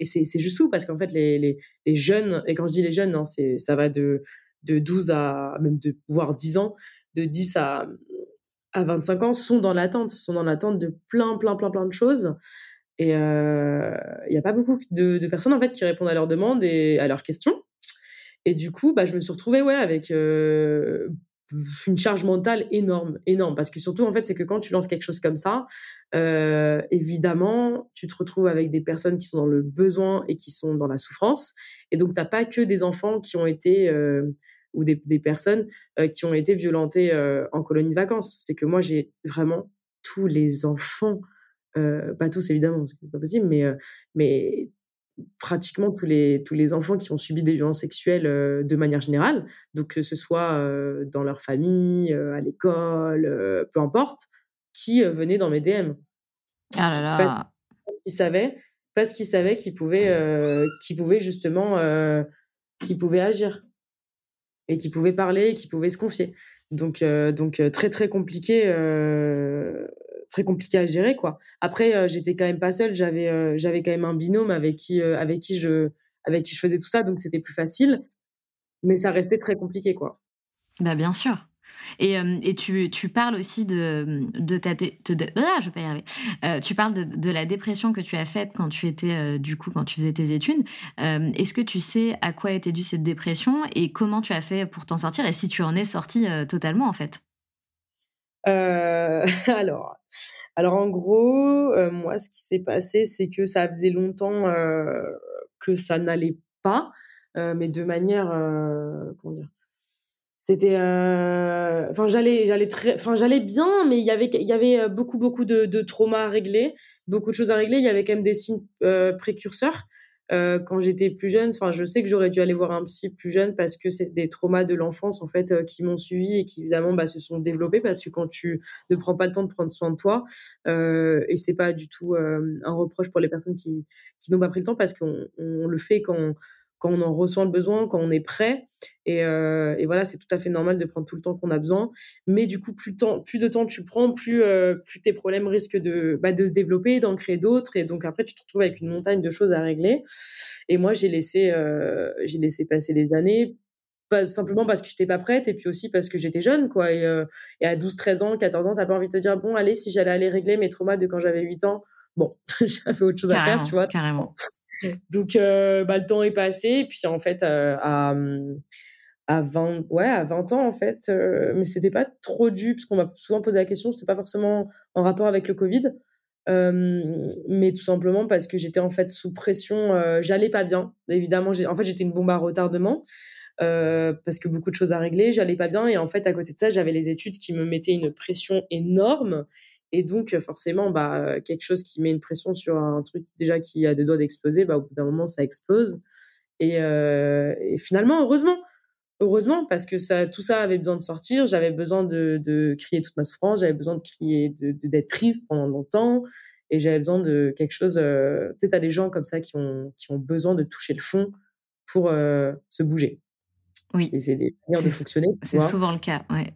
c'est juste fou parce qu'en fait les, jeunes, et quand je dis les jeunes, hein, ça va de, de 12 à même de voire 10 ans, de 10 à, à 25 ans sont dans l'attente, sont dans l'attente de plein plein plein plein de choses. Et il n'y a pas beaucoup de, de personnes en fait qui répondent à leurs demandes et à leurs questions. Et du coup, bah, je me suis retrouvée ouais, avec euh, une charge mentale énorme, énorme. Parce que surtout, en fait, c'est que quand tu lances quelque chose comme ça, euh, évidemment, tu te retrouves avec des personnes qui sont dans le besoin et qui sont dans la souffrance. Et donc, tu n'as pas que des enfants qui ont été, euh, ou des, personnes qui ont été violentées en colonie de vacances. C'est que moi, j'ai vraiment tous les enfants, pas tous évidemment, c'est pas possible, mais, mais pratiquement tous les, tous les enfants qui ont subi des violences sexuelles euh, de manière générale, donc que ce soit euh, dans leur famille, euh, à l'école, peu importe, qui venaient dans mes DM. Ah là là. Parce qu'ils savaient, parce qu'ils savaient qu'ils pouvaient, qu'ils pouvaient justement, qu'ils pouvaient agir et qu'ils pouvaient parler, et qu'ils pouvaient se confier. Donc, donc très très compliqué très compliqué à gérer quoi. Après euh, j'étais quand même pas seule, j'avais euh, j'avais quand même un binôme avec qui euh, avec qui je avec qui je faisais tout ça donc c'était plus facile mais ça restait très compliqué quoi. Bah bien sûr. Et, et tu, tu, parles aussi de, de ta... ah, je vais pas y arriver. tu parles de, de, la dépression que tu as faite quand tu étais, du coup, quand tu faisais tes études. Est-ce que tu sais à quoi était due cette dépression et comment tu as fait pour t'en sortir et si tu en es sorti totalement, en fait? Alors, alors en gros, euh, moi, ce qui s'est passé, c'est que ça faisait longtemps euh, que ça n'allait pas, mais de manière, comment dire, c'était enfin j'allais j'allais très enfin j'allais bien mais il y avait il y avait beaucoup beaucoup de, de traumas à régler beaucoup de choses à régler. Il y avait quand même des signes précurseurs euh, quand j'étais plus jeune, enfin, je sais que j'aurais dû aller voir un psy plus jeune parce que c'est des traumas de l'enfance en fait euh, qui m'ont suivi et qui évidemment bah, se sont développés parce que quand tu ne prends pas le temps de prendre soin de toi, euh, et c'est pas du tout euh, un reproche pour les personnes qui, n'ont pas pris le temps parce qu'on on le fait quand quand on en ressent le besoin, quand on est prêt. Et, euh, et voilà, c'est tout à fait normal de prendre tout le temps qu'on a besoin. Mais du coup, plus, temps, plus de temps tu prends, plus, euh, tes problèmes risquent de, bah, de se développer, d'en créer d'autres. Et donc après, tu te retrouves avec une montagne de choses à régler. Et moi, j'ai laissé, euh, laissé passer les années. Pas simplement parce que je n'étais pas prête et puis aussi parce que j'étais jeune quoi et, à 12 13 ans 14 ans tu n'as pas envie de te dire bon allez si j'allais aller régler mes traumas de quand j'avais 8 ans bon j'avais autre chose à faire tu vois carrément donc, euh, bah, le temps est passé. Et puis, en fait, euh, à, à, 20, ouais, à 20 ans, en fait, euh, mais c'était pas trop dû, parce qu'on m'a souvent posé la question, c'était pas forcément en rapport avec le Covid. mais tout simplement parce que j'étais en fait sous pression, j'allais pas bien. Évidemment, en fait, j'étais une bombe à retardement. parce que beaucoup de choses à régler, j'allais pas bien et en fait à côté de ça j'avais les études qui me mettaient une pression énorme et donc, forcément, bah, quelque chose qui met une pression sur un truc déjà qui a deux doigts d'exploser, bah, au bout d'un moment, ça explose. Et, et, finalement, heureusement, heureusement, parce que ça, tout ça avait besoin de sortir. J'avais besoin de, de, crier toute ma souffrance. J'avais besoin de crier, d'être triste pendant longtemps. Et j'avais besoin de quelque chose. Euh, sais, as des gens comme ça qui ont, qui ont besoin de toucher le fond pour se bouger. Oui. Et c'est des manières de fonctionner. C'est souvent le cas, ouais.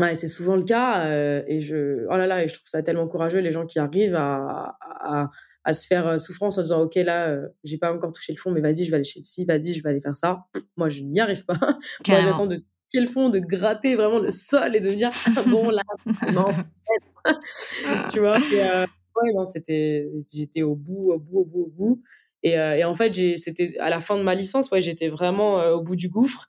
Ouais, c'est souvent le cas. Euh, et je, oh là là, et je trouve ça tellement courageux les gens qui arrivent à, à, à se faire euh, souffrance en disant ok là, euh, j'ai pas encore touché le fond, mais vas-y, je vais aller chez le psy, vas-y, je vais aller faire ça. Moi, je n'y arrive pas. Moi, j'attends de toucher le fond, de gratter vraiment le sol et de me dire ah, bon là, non, tu vois. Et, ouais, non, c'était, j'étais au bout, au bout, au bout, au bout. Et, et en fait, c'était à la fin de ma licence, ouais, j'étais vraiment au bout du gouffre.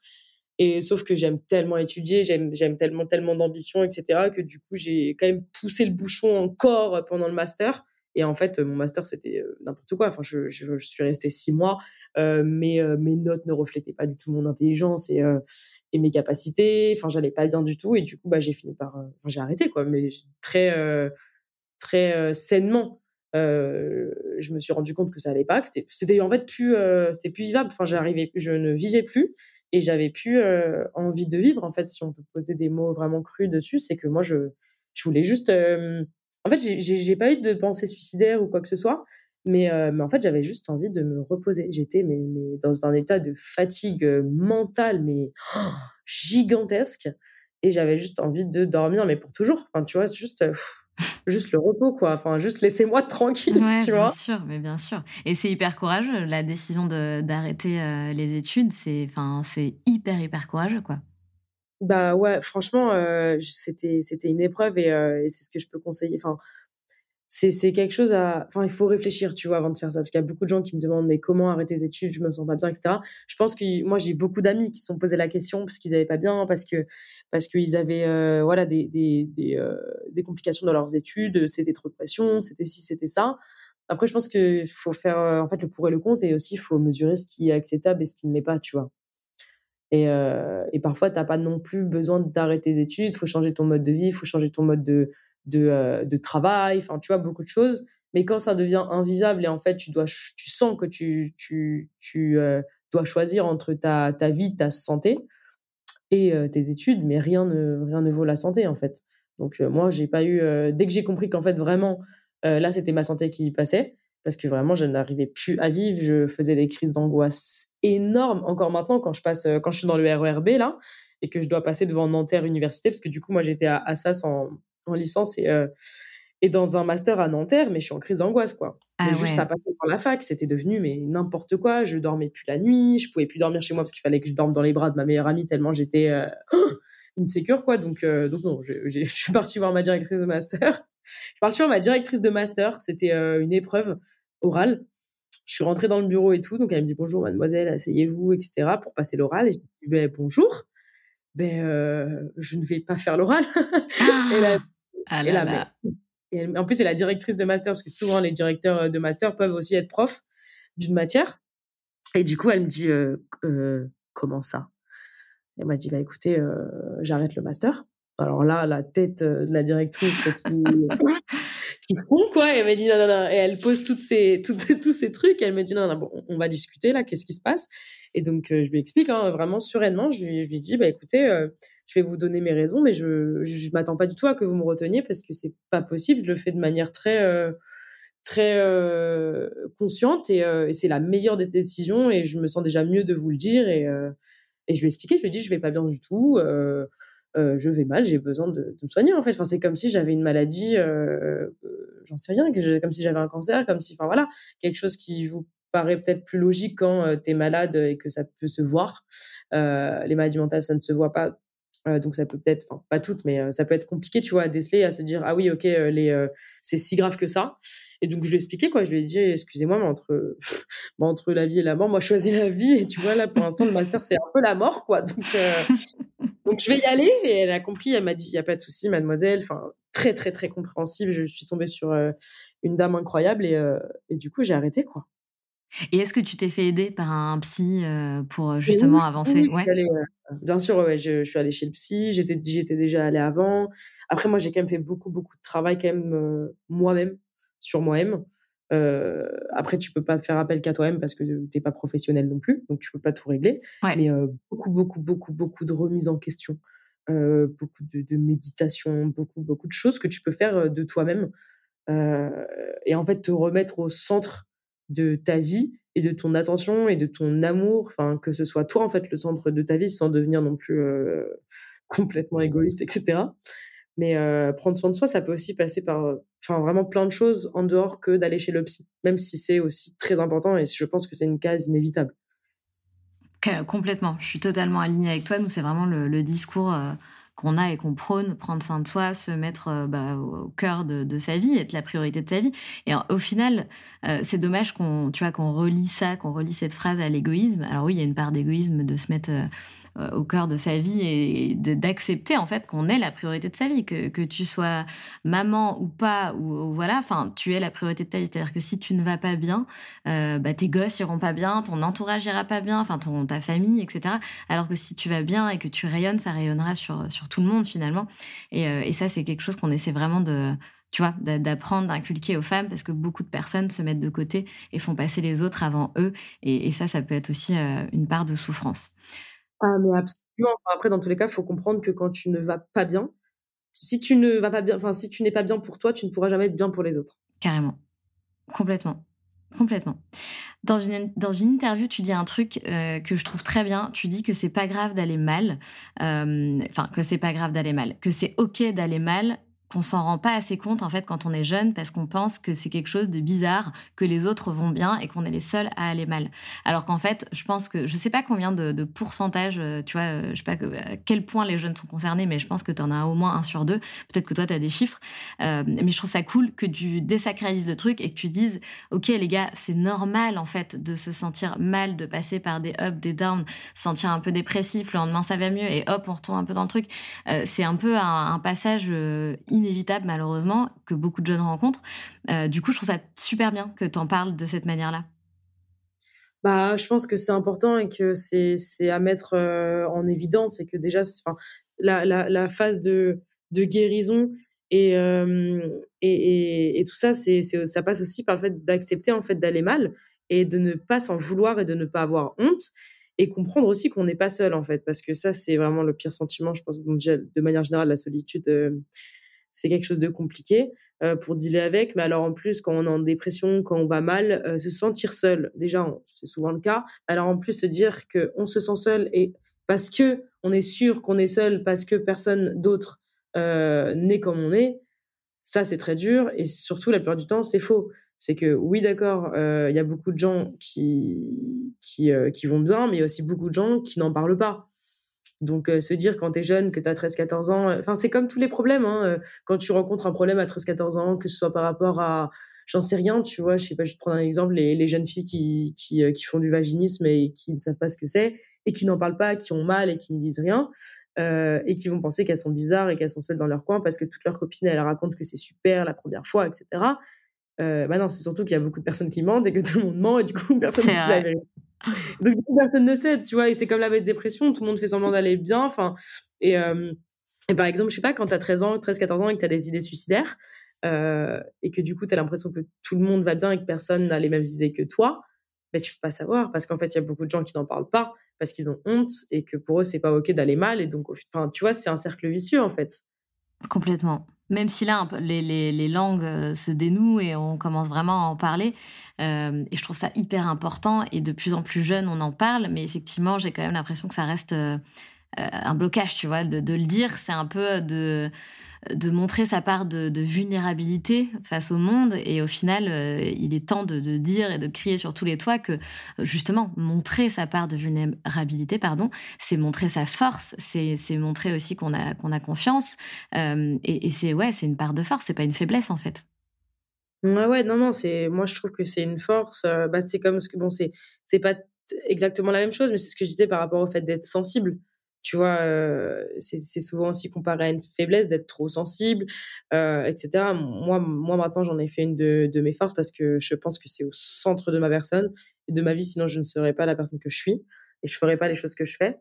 Et sauf que j'aime tellement étudier, j'aime, tellement, tellement d'ambition, etc., que du coup, j'ai quand même poussé le bouchon encore pendant le master. Et en fait, mon master, c'était euh, n'importe quoi. Enfin, je, je, suis restée six mois, euh, mais euh, mes notes ne reflétaient pas du tout mon intelligence et, et mes capacités. Enfin, j'allais pas bien du tout. Et du coup, bah, j'ai fini par. Enfin, j'ai arrêté, quoi, mais très, très sainement. je me suis rendu compte que ça allait pas, que c'était, c'était en fait plus, c'était plus vivable. Enfin, j'arrivais, je ne vivais plus et j'avais plus euh, envie de vivre en fait si on peut poser des mots vraiment crus dessus c'est que moi je je voulais juste euh, en fait j'ai pas eu de pensée suicidaire ou quoi que ce soit mais, euh, mais en fait j'avais juste envie de me reposer. J'étais dans un état de fatigue mentale mais gigantesque. Et j'avais juste envie de dormir mais pour toujours. Enfin tu vois juste juste le repos, quoi. Enfin, juste laissez-moi tranquille, tu vois. Bien sûr, mais bien sûr. Et c'est hyper courageux, la décision d'arrêter euh, les études. C'est, hyper, hyper courageux, quoi. Bah ouais, franchement, euh, c'était, c'était une épreuve et, euh, et c'est ce que je peux conseiller. Enfin, c'est quelque chose à. Enfin, il faut réfléchir, tu vois, avant de faire ça. Parce qu'il y a beaucoup de gens qui me demandent, mais comment arrêter les études? Je me sens pas bien, etc. Je pense que moi, j'ai beaucoup d'amis qui se sont posé la question parce qu'ils n'avaient pas bien, parce que parce qu'ils avaient euh, voilà des des, des, euh, des, complications dans leurs études, c'était trop de pression, c'était ci, c'était ça. Après, je pense qu'il faut faire euh, en fait le pour et le contre et aussi il faut mesurer ce qui est acceptable et ce qui ne l'est pas, tu vois. Et, et parfois, tu n'as pas non plus besoin d'arrêter tes études, il faut changer ton mode de vie, il faut changer ton mode de, de, euh, de travail, enfin, tu vois, beaucoup de choses. Mais quand ça devient invisible et en fait, tu, dois, tu sens que tu, tu, tu euh, dois choisir entre ta, ta vie, ta santé et euh, tes études, mais rien ne, rien ne vaut la santé, en fait. Donc, moi, j'ai pas eu. dès que j'ai compris qu'en fait, vraiment, là, c'était ma santé qui passait, parce que vraiment, je n'arrivais plus à vivre. Je faisais des crises d'angoisse énormes. Encore maintenant, quand je, passe, quand je suis dans le RERB, là, et que je dois passer devant Nanterre Université, parce que du coup, moi, j'étais à Assas en, en licence et, euh, et dans un master à Nanterre, mais je suis en crise d'angoisse, quoi. Ah juste à passer par la fac, c'était devenu mais n'importe quoi. Je dormais plus la nuit, je pouvais plus dormir chez moi parce qu'il fallait que je dorme dans les bras de ma meilleure amie tellement j'étais euh, insécure, quoi. Donc, euh, donc non, je, suis partie voir ma directrice de master. je suis partie voir ma directrice de master. C'était une épreuve orale. Je suis rentrée dans le bureau et tout, donc elle me dit bonjour mademoiselle, asseyez-vous, etc. pour passer l'oral. Et je dis ben, bonjour. Ben, je ne vais pas faire l'oral. Ah ah en plus, c'est la directrice de master, parce que souvent, les directeurs euh, de master peuvent aussi être profs d'une matière. Et du coup, elle me dit euh, euh, Comment ça? Elle m'a dit, bah écoutez, j'arrête le master. Alors là, la tête de la directrice qui, qui fond, quoi. Et elle m'a dit, non, non, non. Et elle pose toutes ces, toutes, tous ces trucs. elle me dit, non, non, bon, on va discuter là, qu'est-ce qui se passe? Et donc, je lui explique hein, vraiment sereinement. Je lui, dis, bah écoutez, je vais vous donner mes raisons, mais je je m'attends pas du tout à que vous me reteniez parce que c'est pas possible. Je le fais de manière très euh, très euh, consciente euh, et, c'est la meilleure des décisions et je me sens déjà mieux de vous le dire et et je lui ai expliqué. Je lui dit je vais pas bien du tout. Je vais mal, j'ai besoin de, me soigner en fait. Enfin, c'est comme si j'avais une maladie, j'en sais rien, que comme si j'avais un cancer, comme si, enfin voilà, quelque chose qui vous paraît peut-être plus logique quand tu es malade et que ça peut se voir. les maladies mentales, ça ne se voit pas euh, donc ça peut peut-être, enfin pas toutes, mais euh, ça peut être compliqué, tu vois, à déceler, à se dire ah oui, ok, euh, les, c'est si grave que ça. Et donc je lui ai expliqué quoi, je lui ai dit excusez-moi, mais entre, entre la vie et la mort, moi je choisis la vie et tu vois là pour l'instant le master c'est un peu la mort quoi. Donc donc je vais y aller et elle a compris, elle m'a dit il y a pas de souci mademoiselle, enfin très très très compréhensible. Je suis tombée sur une dame incroyable et, et du coup j'ai arrêté quoi. Et est-ce que tu t'es fait aider par un psy pour justement avancer? ouais. Bien sûr, ouais, je, je, suis allée chez le psy, j'étais, j'étais déjà allée avant. Après, moi, j'ai quand même fait beaucoup, beaucoup de travail quand même moi-même, sur moi-même. Euh, après, tu peux pas faire appel qu'à toi-même parce que t'es pas professionnel non plus, donc tu peux pas tout régler. Mais beaucoup, beaucoup, beaucoup, beaucoup de remises en question, euh, beaucoup de, de, méditation, beaucoup, beaucoup de choses que tu peux faire de toi-même. et en fait, te remettre au centre de ta vie et de ton attention et de ton amour, enfin que ce soit toi en fait le centre de ta vie sans devenir non plus euh, complètement égoïste, etc. Mais euh, prendre soin de soi, ça peut aussi passer par, enfin vraiment plein de choses en dehors que d'aller chez le psy, même si c'est aussi très important et je pense que c'est une case inévitable. Complètement, je suis totalement alignée avec toi. Nous, c'est vraiment le, discours. Euh, qu'on a et qu'on prône, prendre soin de soi, se mettre euh, bah, au cœur de, sa vie, être la priorité de sa vie. Et au final, euh, c'est dommage qu'on, tu qu'on relie ça, qu'on relie cette phrase à l'égoïsme. Alors oui, il y a une part d'égoïsme de se mettre euh, au cœur de sa vie et d'accepter en fait qu'on est la priorité de sa vie, que, que tu sois maman ou pas, ou, voilà, enfin, tu es la priorité de ta vie. C'est-à-dire que si tu ne vas pas bien, euh, bah, tes gosses iront pas bien, ton entourage ira pas bien, enfin, ton, ta famille, etc. Alors que si tu vas bien et que tu rayonnes, ça rayonnera sur, sur tout le monde finalement. Et, euh, et ça, c'est quelque chose qu'on essaie vraiment de, tu vois, d'apprendre, d'inculquer aux femmes, parce que beaucoup de personnes se mettent de côté et font passer les autres avant eux. Et, et ça, ça peut être aussi une part de souffrance. Ah mais absolument. après dans tous les cas, il faut comprendre que quand tu ne vas pas bien, si tu ne vas pas bien, enfin si tu n'es pas bien pour toi, tu ne pourras jamais être bien pour les autres. Carrément. Complètement. Complètement. Dans une, dans une interview, tu dis un truc euh, que je trouve très bien. Tu dis que c'est pas grave d'aller mal. Euh, enfin, que c'est pas grave d'aller mal. Que c'est OK d'aller mal qu'on s'en rend pas assez compte en fait quand on est jeune parce qu'on pense que c'est quelque chose de bizarre, que les autres vont bien et qu'on est les seuls à aller mal. Alors qu'en fait, je pense que je sais pas combien de, pourcentage, euh, tu vois, euh, je sais pas à quel point les jeunes sont concernés, mais je pense que tu en as au moins un sur deux. Peut-être que toi tu as des chiffres, euh, mais je trouve ça cool que tu désacralises le truc et que tu dises, ok les gars, c'est normal en fait de se sentir mal, de passer par des ups, des downs, sentir un peu dépressif, le lendemain ça va mieux et hop on retourne un peu dans le truc. c'est un peu un, un passage inévitable malheureusement que beaucoup de jeunes rencontrent. Euh, du coup, je trouve ça super bien que tu en parles de cette manière-là. Bah, je pense que c'est important et que c'est à mettre euh, en évidence et que déjà, la, la, phase de, guérison et, euh, et, tout ça, ça passe aussi par le fait d'accepter en fait d'aller mal et de ne pas s'en vouloir et de ne pas avoir honte et comprendre aussi qu'on n'est pas seul en fait parce que ça c'est vraiment le pire sentiment je pense de manière générale la solitude c'est quelque chose de compliqué euh, pour dealer avec. Mais alors en plus, quand on est en dépression, quand on va mal, euh, se sentir seul, déjà, c'est souvent le cas. Alors en plus, se dire qu'on se sent seul et parce que on est sûr qu'on est seul, parce que personne d'autre euh, n'est comme on est, ça c'est très dur. Et surtout, la plupart du temps, c'est faux. C'est que oui, d'accord, il y a beaucoup de gens qui, qui, qui vont bien, mais il y a aussi beaucoup de gens qui n'en parlent pas. Donc, euh, se dire quand tu es jeune, que tu as 13-14 ans, euh, c'est comme tous les problèmes. Hein, euh, quand tu rencontres un problème à 13-14 ans, que ce soit par rapport à, j'en sais rien, tu vois, je sais pas, je vais te prendre un exemple, les, les jeunes filles qui, qui, qui, font du vaginisme et qui ne savent pas ce que c'est, et qui n'en parlent pas, qui ont mal et qui ne disent rien, et qui vont penser qu'elles sont bizarres et qu'elles sont seules dans leur coin parce que toutes leurs copines, elles racontent que c'est super la première fois, etc. Bah non, c'est surtout qu'il y a beaucoup de personnes qui mentent et que tout le monde ment et du coup, personne ne dit la vérité. Donc, personne ne sait, tu vois. Et c'est comme la dépression, tout le monde fait semblant d'aller bien. Enfin, et, euh, par exemple, je sais pas, quand tu as 13 ans, 13, 14 ans et que tu as des idées suicidaires, euh, et que du coup, tu as l'impression que tout le monde va bien et que personne n'a les mêmes idées que toi, ben, tu peux pas savoir parce qu'en fait, il y a beaucoup de gens qui n'en parlent pas parce qu'ils ont honte et que pour eux, c'est pas OK d'aller mal. Et donc, enfin, tu vois, c'est un cercle vicieux en fait. Complètement. Même si là, les, les, les, langues euh, se dénouent et on commence vraiment à en parler. Euh, et je trouve ça hyper important. Et de plus en plus jeune, on en parle. Mais effectivement, j'ai quand même l'impression que ça reste euh, un blocage, tu vois. De, de le dire, c'est un peu de de montrer sa part de, vulnérabilité face au monde. Et au final, euh, il est temps de, dire et de crier sur tous les toits que, justement, montrer sa part de vulnérabilité, pardon, c'est montrer sa force, c'est montrer aussi qu'on a, a confiance. Euh, et, c'est ouais, c'est une part de force, c'est pas une faiblesse, en fait. Ouais, ouais, non, non, c'est, moi, je trouve que c'est une force. Euh, bah, c'est comme ce que, bon, c'est, c'est pas exactement la même chose, mais c'est ce que je disais par rapport au fait d'être sensible tu vois, euh, c'est souvent aussi comparé à une faiblesse d'être trop sensible, euh, etc. Moi, moi maintenant, j'en ai fait une de, mes forces parce que je pense que c'est au centre de ma personne et de ma vie, sinon je ne serais pas la personne que je suis et je ferais pas les choses que je fais.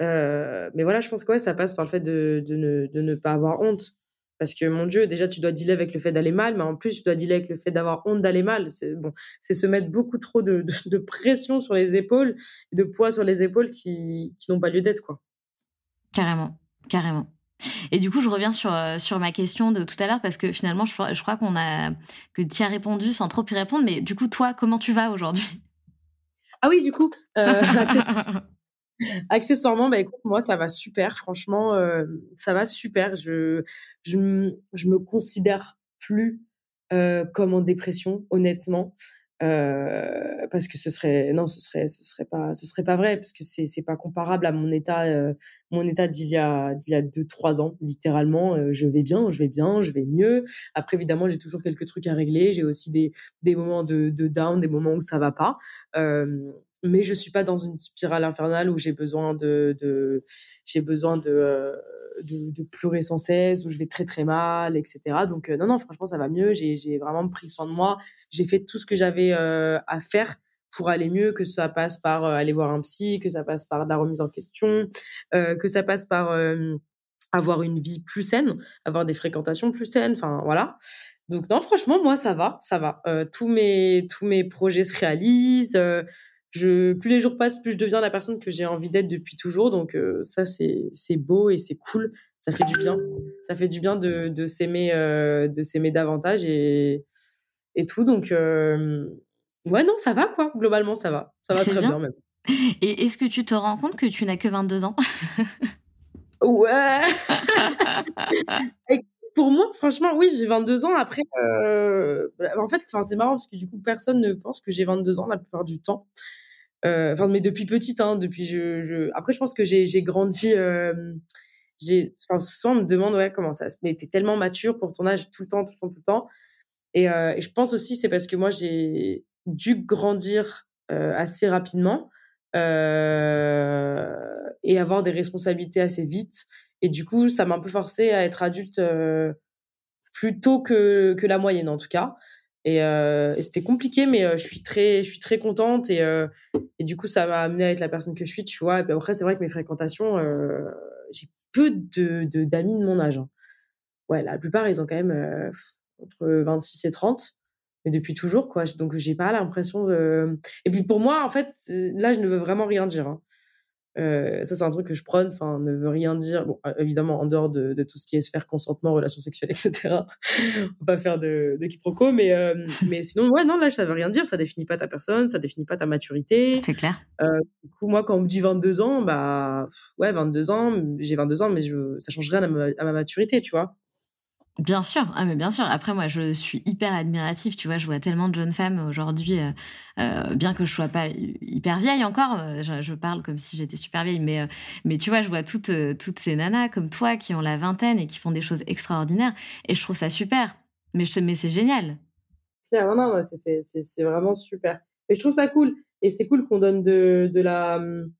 Euh, mais voilà, je pense que ça passe par le fait de, ne, ne pas avoir honte. Parce que mon Dieu, déjà, tu dois dealer avec le fait d'aller mal, mais en plus, tu dois dealer avec le fait d'avoir honte d'aller mal. C'est bon, se mettre beaucoup trop de, de, pression sur les épaules, de poids sur les épaules qui, qui n'ont pas lieu d'être, quoi. Carrément, carrément. Et du coup, je reviens sur, euh, sur ma question de tout à l'heure parce que finalement, je, je crois qu'on a que tu as répondu sans trop y répondre. Mais du coup, toi, comment tu vas aujourd'hui? Ah oui, du coup, euh, accessoirement, bah, écoute, moi, ça va super. Franchement, euh, ça va super. Je, je, je me considère plus comme en dépression, honnêtement. Euh, parce que ce serait non ce serait ce serait pas ce serait pas vrai parce que c'est c'est pas comparable à mon état euh, mon état d'il y a d'il y a deux trois ans littéralement. Euh, je vais bien je vais bien je vais mieux. Après évidemment j'ai toujours quelques trucs à régler. J'ai aussi des des moments de de down des moments où ça va pas mais je suis pas dans une spirale infernale où j'ai besoin de, de j'ai besoin de de, pleurer sans cesse, où je vais très très mal, etc. Donc euh, non, non, franchement, ça va mieux. J'ai vraiment pris soin de moi. J'ai fait tout ce que j'avais euh, à faire pour aller mieux, que ça passe par euh, aller voir un psy, que ça passe par la remise en question, que ça passe par avoir une vie plus saine, avoir des fréquentations plus saines, enfin voilà. Donc non, franchement, moi, ça va, ça va. tous, mes, tous mes projets se réalisent je, plus les jours passent, plus je deviens la personne que j'ai envie d'être depuis toujours. Donc euh, ça, c'est, c'est beau et c'est cool. Ça fait du bien. Ça fait du bien de, de s'aimer, euh, de s'aimer davantage et, et tout. Donc euh, ouais, non, ça va quoi. Globalement, ça va. Ça va très bien. même. Et est-ce que tu te rends compte que tu n'as que 22 ans? Ouais. pour moi, franchement, oui, j'ai 22 ans. Après, en fait, c'est marrant parce que du coup, personne ne pense que j'ai 22 ans la plupart du temps. Euh, enfin mais depuis petite hein, depuis je, après je pense que j'ai grandi euh, j'ai enfin souvent on me demande ouais comment ça se mais t'es tellement mature pour ton âge tout le temps tout le temps tout le temps. Et, euh, je pense aussi c'est parce que moi j'ai dû grandir assez rapidement et avoir des responsabilités assez vite. Et du coup ça m'a un peu forcé à être adulte plus tôt que que la moyenne en tout cas et, euh, et c'était compliqué, mais euh, je suis très, je suis très contente et, euh, et du coup ça m'a amené à être la personne que je suis, tu vois. Après c'est vrai que mes fréquentations, j'ai peu d'amis de, mon âge. Hein. Ouais, la plupart ils ont quand même entre 26 et 30, mais depuis toujours quoi. Donc j'ai pas l'impression de. Et puis pour moi en fait là je ne veux vraiment rien dire. Hein. Euh, ça, c'est un truc que je prône, enfin, ne veut rien dire. Bon, euh, évidemment, en dehors de, de, tout ce qui est sphère consentement, relations sexuelles, etc. On va pas faire de, de quiproquo, mais, euh, mais sinon, ouais, non, là, ça veut rien dire. Ça définit pas ta personne, ça définit pas ta maturité. C'est clair. Euh, du coup, moi, quand on me dit 22 ans, bah, ouais, 22 ans, j'ai 22 ans, mais je, ça change rien à ma, à ma maturité, tu vois. Bien sûr, ah mais bien sûr. Après, moi, je suis hyper admirative. Tu vois, je vois tellement de jeunes femmes aujourd'hui, euh, euh, bien que je sois pas hyper vieille encore. Euh, je, parle comme si j'étais super vieille, mais mais tu vois, je vois toutes toutes ces nanas comme toi qui ont la vingtaine et qui font des choses extraordinaires. Et je trouve ça super. Mais je mais c'est génial. C'est vraiment super. Et je trouve ça cool. Et c'est cool qu'on donne de de la de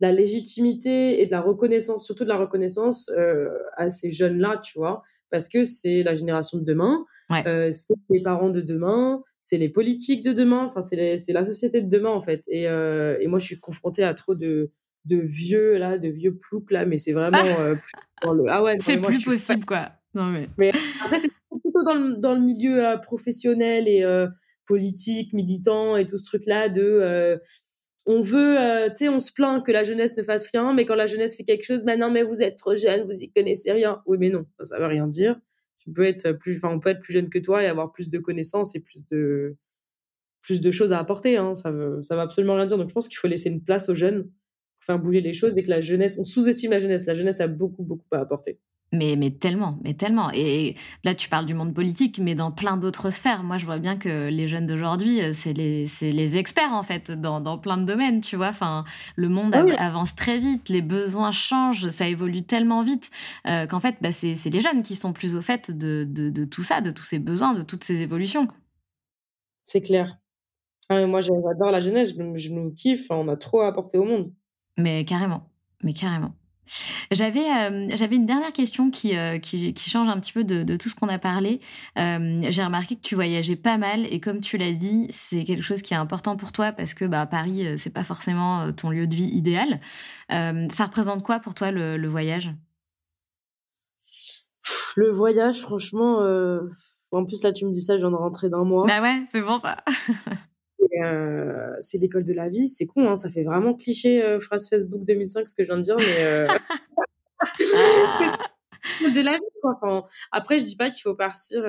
la légitimité et de la reconnaissance, surtout de la reconnaissance à ces jeunes là, tu vois parce que c'est la génération de demain, euh, c'est les parents de demain, c'est les politiques de demain, enfin c'est la société de demain en fait. Et, et moi je suis confrontée à trop de de vieux là, de vieux ploucs là, mais c'est vraiment ah, le... ah ouais, c'est plus possible quoi. Non mais. mais après c'est plutôt dans le, dans le milieu professionnel et politique, militant et tout ce truc là de on veut, euh, tu sais, on se plaint que la jeunesse ne fasse rien, mais quand la jeunesse fait quelque chose, maintenant, mais vous êtes trop jeune, vous y connaissez rien. Oui, mais non, ça, ne veut rien dire. Tu peux être plus, on peut être plus jeune que toi et avoir plus de connaissances et plus de, plus de choses à apporter. Hein. Ça veut, ça veut absolument rien dire. Donc, je pense qu'il faut laisser une place aux jeunes pour faire bouger les choses et que la jeunesse, on sous-estime la jeunesse. La jeunesse a beaucoup, beaucoup à apporter. Mais, mais tellement, mais tellement. Et là, tu parles du monde politique, mais dans plein d'autres sphères. Moi, je vois bien que les jeunes d'aujourd'hui, euh, c'est les, les, experts, en fait, dans, dans, plein de domaines, tu vois. Enfin, le monde ah avance très vite, les besoins changent, ça évolue tellement vite euh, qu'en fait, bah, c'est les jeunes qui sont plus au fait de, de, de, tout ça, de tous ces besoins, de toutes ces évolutions. C'est clair. Ah, moi, j'adore la jeunesse, je, nous kiffe, on a trop à apporter au monde. Mais carrément, mais carrément. J'avais euh, j'avais une dernière question qui, euh, qui, qui, change un petit peu de, de tout ce qu'on a parlé. Euh, j'ai remarqué que tu voyageais pas mal et comme tu l'as dit, c'est quelque chose qui est important pour toi parce que bah, Paris, c'est pas forcément ton lieu de vie idéal. ça représente quoi pour toi le, le voyage? Le voyage, franchement, en plus là tu me dis ça, je viens de rentrer d'un mois. Bah ouais, c'est bon ça. Euh, c'est l'école de la vie. C'est con, hein, ça fait vraiment cliché euh, phrase Facebook 2005 ce que je viens de dire, mais euh, de la vie. Quoi. après, je dis pas qu'il faut partir.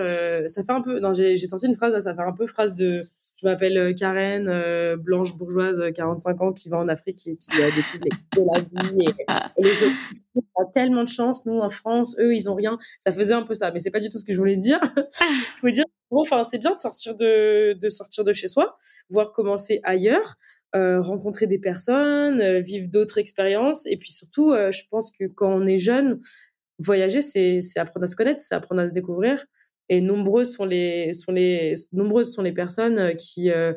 ça fait un peu. Non, j'ai senti une phrase. Ça fait un peu phrase de je m'appelle euh, Karen, euh, blanche bourgeoise, 45 euh, ans, qui va en Afrique et qui a découvert de la vie. Et, les autres, ont tellement de chance. Nous, en France, eux, ils ont rien. Ça faisait un peu ça, mais c'est pas du tout ce que je voulais dire. je voulais dire, bon, enfin, c'est bien de sortir de, de sortir de chez soi, voir commencer ailleurs. rencontrer des personnes, vivre d'autres expériences. Et puis surtout, je pense que quand on est jeune, voyager, c'est apprendre à se connaître, c'est apprendre à se découvrir. Et nombreuses sont les, sont les, nombreuses sont les personnes euh, qui euh,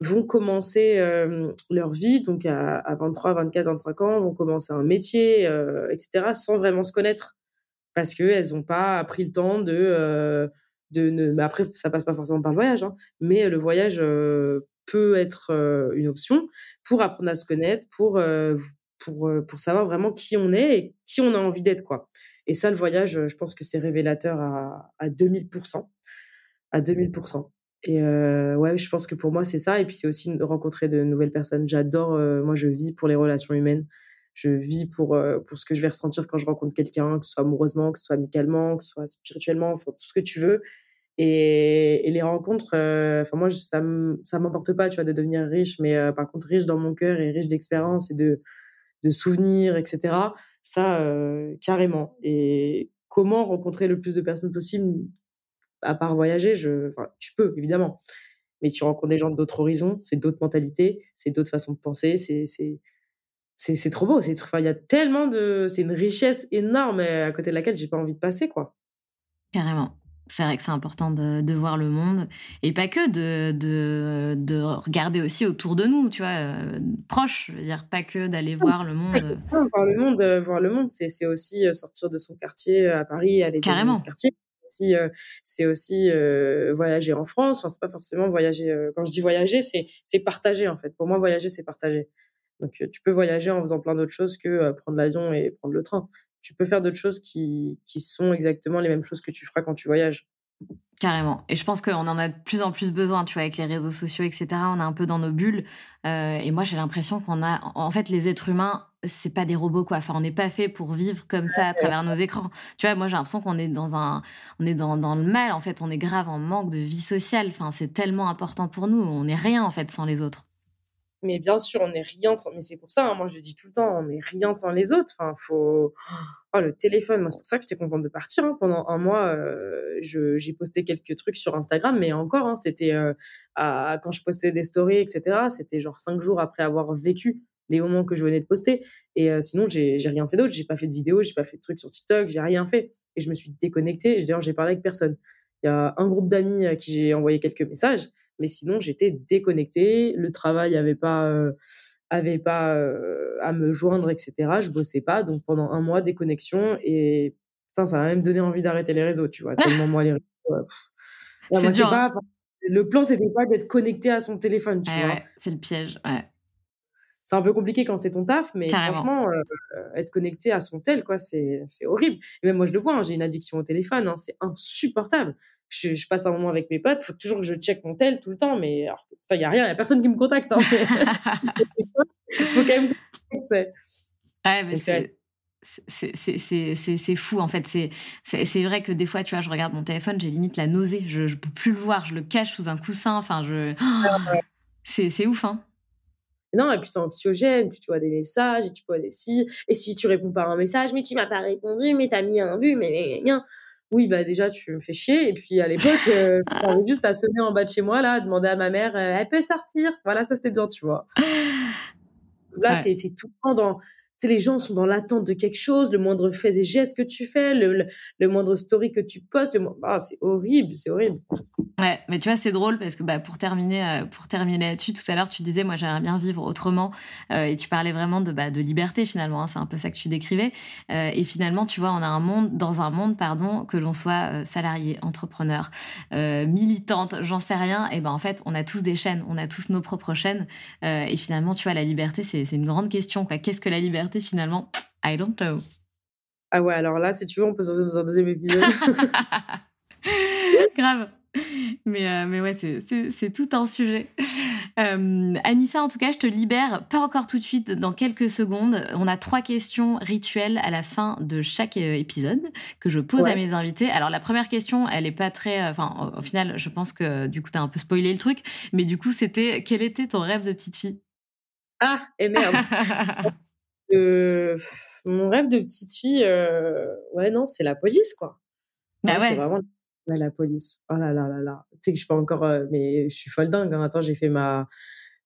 vont commencer euh, leur vie, donc à, 23, 24, 25 ans, vont commencer un métier, etc., sans vraiment se connaître. Parce qu'elles n'ont pas pris le temps de. Ne... Après, ça passe pas forcément par le voyage, hein, mais le voyage peut être une option pour apprendre à se connaître, pour, pour, pour savoir vraiment qui on est et qui on a envie d'être. quoi. Et ça, le voyage, je pense que c'est révélateur à, à 2000%. À 2000%. Et euh, ouais, je pense que pour moi, c'est ça. Et puis, c'est aussi rencontrer de nouvelles personnes. J'adore, euh, moi, je vis pour les relations humaines. Je vis pour, euh, pour ce que je vais ressentir quand je rencontre quelqu'un, que ce soit amoureusement, que ce soit amicalement, que ce soit spirituellement, enfin, tout ce que tu veux. Et, les rencontres, enfin, moi, ça ne m'importe pas, tu vois, de devenir riche, mais par contre, riche dans mon cœur et riche d'expérience et de, de souvenirs, etc. Ça, euh, carrément. Et comment rencontrer le plus de personnes possible, à part voyager. Tu peux, évidemment. Mais tu rencontres des gens d'autres horizons, c'est d'autres mentalités, c'est d'autres façons de penser, c'est c'est trop beau. Il y a tellement de. C'est une richesse énorme à côté de laquelle j'ai pas envie de passer, quoi. Carrément c'est vrai que c'est important de, de, voir le monde et pas que de, de, de, regarder aussi autour de nous, tu vois, euh, proche, je veux dire, pas que d'aller voir le monde. Voir le monde, euh, voir le monde, c'est aussi euh, sortir de son quartier à Paris, aller Carrément. dans son quartier. C'est aussi voyager en France. Enfin, c'est pas forcément voyager. quand je dis voyager, c'est partager en fait. Pour moi, voyager, c'est partager. Donc, tu peux voyager en faisant plein d'autres choses que prendre l'avion et prendre le train tu peux faire d'autres choses qui, qui sont exactement les mêmes choses que tu feras quand tu voyages. Carrément. Et je pense qu'on en a de plus en plus besoin, tu vois, avec les réseaux sociaux, etc. On est un peu dans nos bulles. Euh, et moi, j'ai l'impression qu'on a. En fait, les êtres humains, c'est pas des robots, quoi. Enfin, on n'est pas fait pour vivre comme ça à travers nos écrans. Tu vois, moi, j'ai l'impression qu'on est dans un. On est dans, dans, le mal, en fait. On est grave en manque de vie sociale. Enfin, c'est tellement important pour nous. On n'est rien, en fait, sans les autres. Mais bien sûr, on n'est rien sans. Mais c'est pour ça, hein, moi je dis tout le temps, on n'est rien sans les autres. Enfin, faut. Oh, le téléphone, moi c'est pour ça que j'étais contente de partir. Hein. Pendant un mois, euh, j'ai posté quelques trucs sur Instagram, mais encore, hein, c'était euh, quand je postais des stories, etc. C'était genre cinq jours après avoir vécu les moments que je venais de poster. Et euh, sinon, j'ai rien fait d'autre. J'ai pas fait de vidéo, j'ai pas fait de trucs sur TikTok, j'ai rien fait. Et je me suis déconnectée. D'ailleurs, j'ai parlé avec personne. Il y a un groupe d'amis à qui j'ai envoyé quelques messages mais sinon j'étais déconnectée, le travail avait pas euh, avait pas euh, à me joindre, etc. Je bossais pas, donc pendant un mois déconnexion et putain, ça m'a même donné envie d'arrêter les réseaux, tu vois. Tellement moi les réseaux, dur. Hein. le plan, c'était pas d'être connecté à son téléphone, tu vois. c'est le piège, ouais. C'est un peu compliqué quand c'est ton taf, mais franchement, euh, être connecté à son tel, quoi, c'est horrible. Et même moi, je le vois, hein, j'ai une addiction au téléphone, hein, c'est insupportable. Je, je, passe un moment avec mes potes, il faut toujours que je check mon tel tout le temps, mais il n'y a rien, il n'y a personne qui me contacte. Hein. faut quand même. Ouais, mais c'est c'est fou en fait. C'est vrai que des fois, tu vois, je regarde mon téléphone, j'ai limite la nausée. Je, ne peux plus le voir, je le cache sous un coussin. Enfin, je. c'est ouf, hein. Non, et puis c'est anxiogène, puis tu vois des messages, et tu vois des si, et si tu réponds pas à un message, mais tu m'as pas répondu, mais tu as mis un but, mais, rien. Oui, bah déjà, tu me fais chier. Et puis à l'époque, euh, j'avais juste à sonner en bas de chez moi, là, demander à ma mère, euh, elle peut sortir. Voilà, ça c'était bien, tu vois. Là, tu es, tout le temps dans les gens sont dans l'attente de quelque chose, le moindre fait et geste que tu fais, le, moindre story que tu postes, ah, c'est horrible, c'est horrible. Ouais, mais tu vois, c'est drôle parce que bah, pour terminer, euh, pour terminer là-dessus, tout à l'heure, tu disais, moi, j'aimerais bien vivre autrement, euh, et tu parlais vraiment de, bah, de liberté finalement. Hein, c'est un peu ça que tu décrivais. Euh, et finalement, tu vois, on a un monde, dans un monde, pardon, que l'on soit salarié, entrepreneur, militante, j'en sais rien. Et ben en fait, on a tous des chaînes, on a tous nos propres chaînes. et finalement, tu vois, la liberté, c'est une grande question. Qu'est-ce que la liberté finalement I don't know. Ah ouais, alors là, si tu veux, on peut se dans un deuxième épisode. Grave. Mais, euh, mais ouais, c'est tout un sujet. Euh, Anissa, en tout cas, je te libère, pas encore tout de suite, dans quelques secondes. On a trois questions rituelles à la fin de chaque euh, épisode que je pose à mes invités. Alors, la première question, elle est pas très. Enfin, au, final, je pense que du coup, tu as un peu spoilé le truc. Mais du coup, c'était quel était ton rêve de petite fille? Ah, et merde mon rêve de petite fille, euh, ouais, non, c'est la police, quoi. Bah ouais. C'est vraiment la police. Oh là là là là. Tu sais que je suis pas encore, euh, mais je suis folle dingue. Hein. Attends, j'ai fait ma.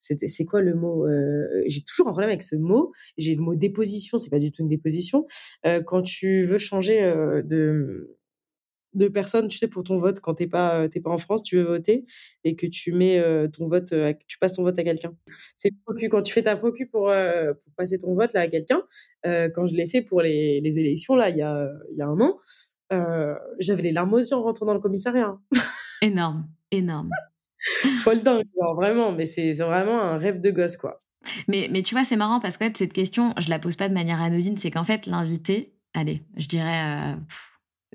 C'est quoi le mot euh, J'ai toujours un problème avec ce mot. J'ai le mot déposition, c'est pas du tout une déposition. quand tu veux changer de de personnes, tu sais, pour ton vote quand t'es pas euh, t'es pas en France, tu veux voter et que tu mets euh, ton vote, euh, tu passes ton vote à quelqu'un. C'est quand tu fais ta procu pour, pour passer ton vote là à quelqu'un. quand je l'ai fait pour les, les, élections là, il y a il y a un an, j'avais les larmes aux yeux en rentrant dans le commissariat. Hein. énorme, énorme. Folle dingue, vraiment, mais c'est vraiment un rêve de gosse quoi. Mais, mais tu vois, c'est marrant parce que cette question, je la pose pas de manière anodine, c'est qu'en fait, l'invité, allez, je dirais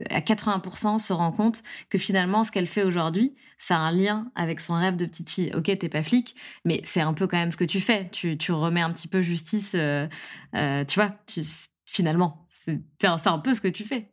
à 80% se rend compte que finalement, ce qu'elle fait aujourd'hui, ça a un lien avec son rêve de petite fille. Ok, t'es pas flic, mais c'est un peu quand même ce que tu fais. Tu, tu remets un petit peu justice, euh, euh, tu vois, tu, finalement. C'est un, peu ce que tu fais.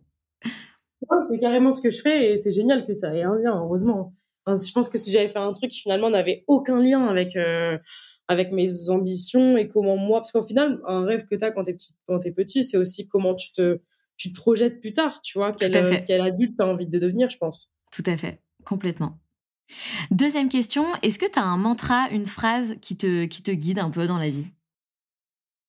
c'est carrément ce que je fais et c'est génial que ça ait un lien, heureusement. je pense que si j'avais fait un truc qui finalement n'avait aucun lien avec, euh, avec mes ambitions et comment moi, parce qu'au final, un rêve que tu as quand tu es, es petit, c'est aussi comment tu te tu te projettes plus tard, tu vois, quel, euh, quel adulte tu as envie de devenir, je pense. Tout à fait, complètement. Deuxième question, est-ce que tu as un mantra, une phrase qui te, qui te guide un peu dans la vie?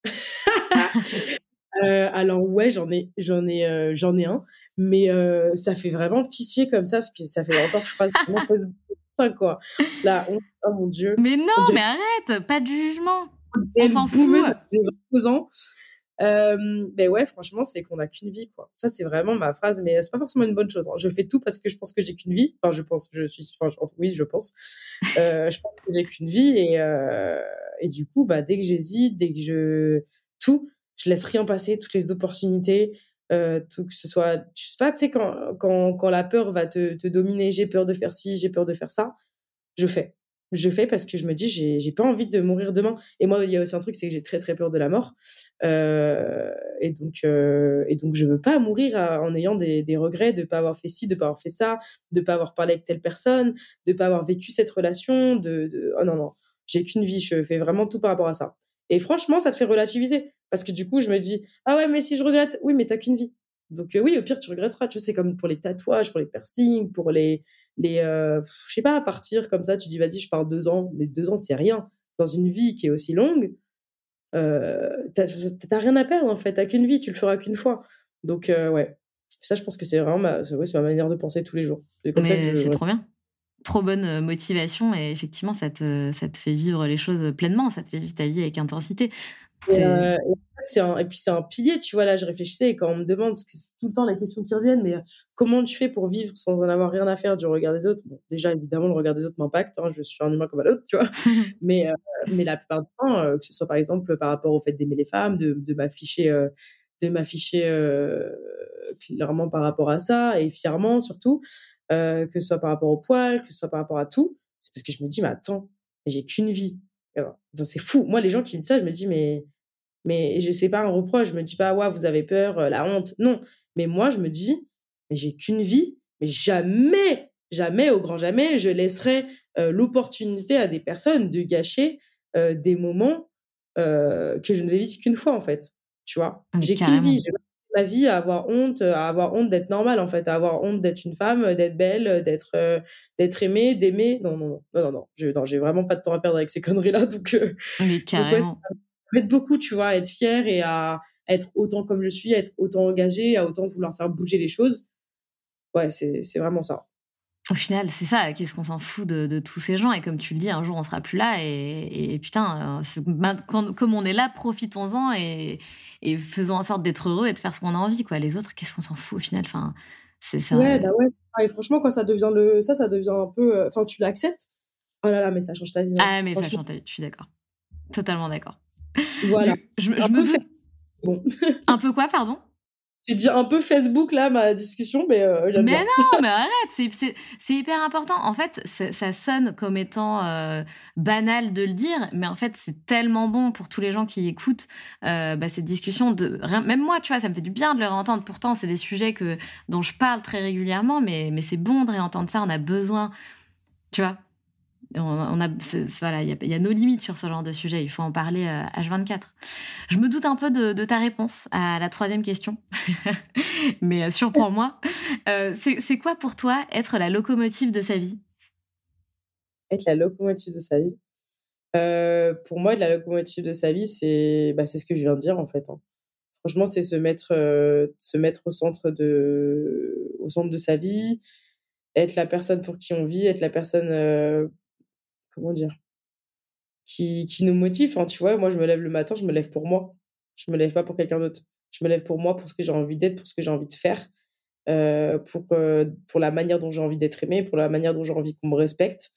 Euh, Alors ouais, j'en ai, j'en ai, euh, j'en ai un, mais ça fait vraiment pitié comme ça parce que ça fait je passe Facebook ça quoi. Là, oh mon dieu. Mais non, mais arrête, pas de jugement. On s'en fout. J'ai ans euh, ben ouais, franchement, c'est qu'on n'a qu'une vie, quoi. Ça, c'est vraiment ma phrase, mais c'est pas forcément une bonne chose. Hein. Je fais tout parce que je pense que j'ai qu'une vie. Enfin, je pense, je suis, enfin, oui, je pense. Euh, je pense que j'ai qu'une vie et, euh, et du coup, bah, dès que j'hésite, dès que je, tout, je laisse rien passer, toutes les opportunités, euh, tout que ce soit, je sais pas, tu sais, quand, quand, quand la peur va te, te dominer, j'ai peur de faire ci, j'ai peur de faire ça, je fais je fais parce que je me dis j'ai pas envie de mourir demain. Et moi il y a aussi un truc c'est que j'ai très très peur de la mort. Euh, et donc euh, et donc je veux pas mourir en ayant des, des regrets de pas avoir fait ci de pas avoir fait ça de pas avoir parlé avec telle personne de pas avoir vécu cette relation de, de... oh non non j'ai qu'une vie je fais vraiment tout par rapport à ça. Et franchement ça te fait relativiser. Parce que du coup je me dis ah ouais mais si je regrette oui mais t'as qu'une vie donc euh, oui au pire tu regretteras tu sais c'est comme pour les tatouages pour les piercings pour les les, euh, je sais pas, partir comme ça, tu dis vas-y, je pars deux ans, mais deux ans c'est rien. Dans une vie qui est aussi longue, euh, t'as rien à perdre en fait, t'as qu'une vie, tu le feras qu'une fois. Donc euh, ouais, ça je pense que c'est vraiment ma, ma manière de penser tous les jours. C'est trop bien. Trop bonne euh, motivation et effectivement ça te, ça te fait vivre les choses pleinement, ça te fait vivre ta vie avec intensité. Et, euh, et, un, et, puis c'est un pilier, tu vois, là je réfléchissais et quand on me demande, parce que c'est tout le temps la question qui reviennent, mais comment tu fais pour vivre sans en avoir rien à faire du regard des autres? Bon, Déjà, évidemment, le regard des autres m'impacte, hein, je suis un humain comme un autre, tu vois, mais, euh, mais la plupart du temps, euh, que ce soit par exemple par rapport au fait d'aimer les femmes, de, de m'afficher euh, de m'afficher clairement par rapport à ça et fièrement surtout, que ce soit par rapport au poil, que ce soit par rapport à tout, c'est parce que je me dis, mais attends, j'ai qu'une vie. C'est fou. Moi, les gens qui me disent ça, je me dis, mais, mais je sais pas un reproche. Je me dis pas, ouais, vous avez peur, euh, la honte. Non. Mais moi, je me dis, mais j'ai qu'une vie. Mais jamais, jamais, au grand jamais, je laisserai euh, l'opportunité à des personnes de gâcher euh, des moments que je ne vais vivre qu'une fois, en fait. Tu vois, j'ai qu'une vie ma vie à avoir honte, à avoir honte d'être normale en fait, à avoir honte d'être une femme, d'être belle, d'être euh, d'être aimée, d'aimer. Non non non non non j'ai vraiment pas de temps à perdre avec ces conneries là donc. Euh, Mais carrément. Beaucoup, tu vois, à être fière et à être autant comme je suis, à être autant engagée, à autant vouloir faire bouger les choses. Ouais, c'est c'est vraiment ça. Au final, c'est ça. Qu'est-ce qu'on s'en fout de, de, tous ces gens? Et comme tu le dis, un jour, on sera plus là. Et, et putain, euh, comme on est là, profitons-en et, et faisons en sorte d'être heureux et de faire ce qu'on a envie. Quoi. Les autres, qu'est-ce qu'on s'en fout au final? Enfin, c'est ça. Ouais, bah ouais. Et franchement, quand ça devient le, ça, ça devient un peu. Euh, enfin, tu l'acceptes. Oh là là, mais ça change ta vie. Hein. Ah, mais ça change ta vie. Je suis d'accord. Totalement d'accord. Voilà. je, je me doute. Bon. un peu quoi, pardon? J'ai dit un peu Facebook là ma discussion, mais euh, Mais non, mais arrête, c'est hyper important. En fait, ça sonne comme étant euh, banal de le dire, mais en fait, c'est tellement bon pour tous les gens qui écoutent euh, bah, cette discussion. De même moi, tu vois, ça me fait du bien de le réentendre. Pourtant, c'est des sujets que dont je parle très régulièrement, mais mais c'est bon de réentendre ça. On a besoin, tu vois. On, a, voilà, il y, a nos limites sur ce genre de sujet. Il faut en parler H24. Euh, Je me doute un peu de, ta réponse à la troisième question, mais euh, surprends-moi. Euh, c'est quoi pour toi être la locomotive de sa vie? Être la locomotive de sa vie? pour moi, la locomotive de sa vie, c'est bah, ce que je viens de dire en fait. Hein. Franchement, c'est se mettre, se mettre au centre de, au centre de sa vie, être la personne pour qui on vit, être la personne comment dire, qui, qui nous motive. Enfin, tu vois, moi, je me lève le matin, je me lève pour moi. Je me lève pas pour quelqu'un d'autre. Je me lève pour moi, pour ce que j'ai envie d'être, pour ce que j'ai envie de faire, euh, pour, euh, pour la manière dont j'ai envie d'être aimé, pour la manière dont j'ai envie qu'on me respecte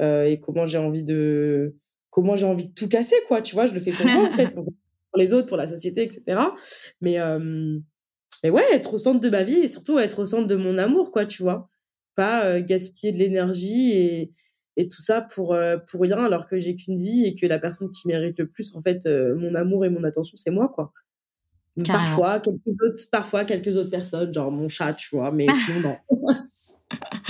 euh, et comment j'ai envie de comment j'ai envie de tout casser, quoi. Tu vois, je le fais pour moi, en fait, pour, les autres, pour la société, etc. Mais, mais ouais, être au centre de ma vie et surtout être au centre de mon amour, quoi, tu vois. Pas gaspiller de l'énergie et, et tout ça pour euh, pour rien alors que j'ai qu'une vie et que la personne qui mérite le plus en fait euh, mon amour et mon attention c'est moi quoi. Parfois quelques autres parfois quelques autres personnes genre mon chat tu vois mais sinon non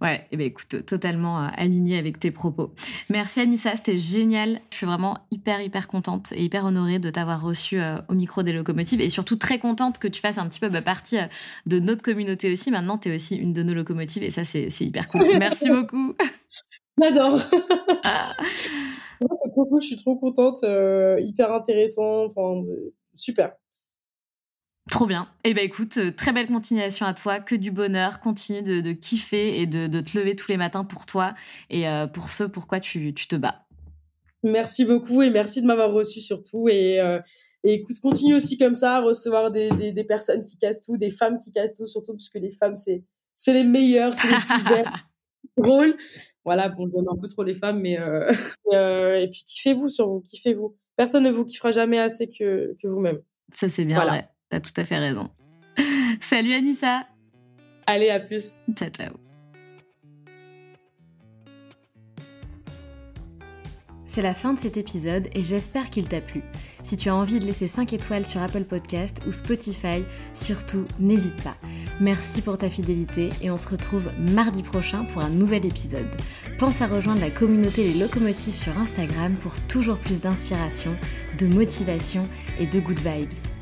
ouais, et eh ben écoute, totalement euh, aligné avec tes propos. Merci Anissa, c'était génial. Je suis vraiment hyper hyper contente et hyper honorée de t'avoir reçu euh, au micro des locomotives et surtout très contente que tu fasses un petit peu bah, partie euh, de notre communauté aussi. Maintenant, tu es aussi une de nos locomotives et ça c'est hyper cool. Merci beaucoup. J'adore. Ah. c'est trop cool, je suis trop contente, hyper intéressant, enfin super. Trop bien. Eh ben écoute, euh, très belle continuation à toi, que du bonheur, continue de, kiffer et de, te lever tous les matins pour toi et euh, pour ce pourquoi tu, te bats. Merci beaucoup et merci de m'avoir reçu surtout et, euh, écoute, continue aussi comme ça à recevoir des, personnes qui cassent tout, des femmes qui cassent tout surtout parce que les femmes c'est c'est les meilleures, c'est les plus belles, drôles. Voilà, bon, je un peu trop les femmes, mais et puis kiffez-vous sur vous, kiffez-vous. Personne ne vous kiffera jamais assez que, que vous-même. Ça c'est bien vrai. T'as tout à fait raison. Salut Anissa. Allez, à plus. Ciao, ciao. C'est la fin de cet épisode et j'espère qu'il t'a plu. Si tu as envie de laisser 5 étoiles sur Apple Podcast ou Spotify, surtout n'hésite pas. Merci pour ta fidélité et on se retrouve mardi prochain pour un nouvel épisode. Pense à rejoindre la communauté Les Locomotives sur Instagram pour toujours plus d'inspiration, de motivation et de good vibes.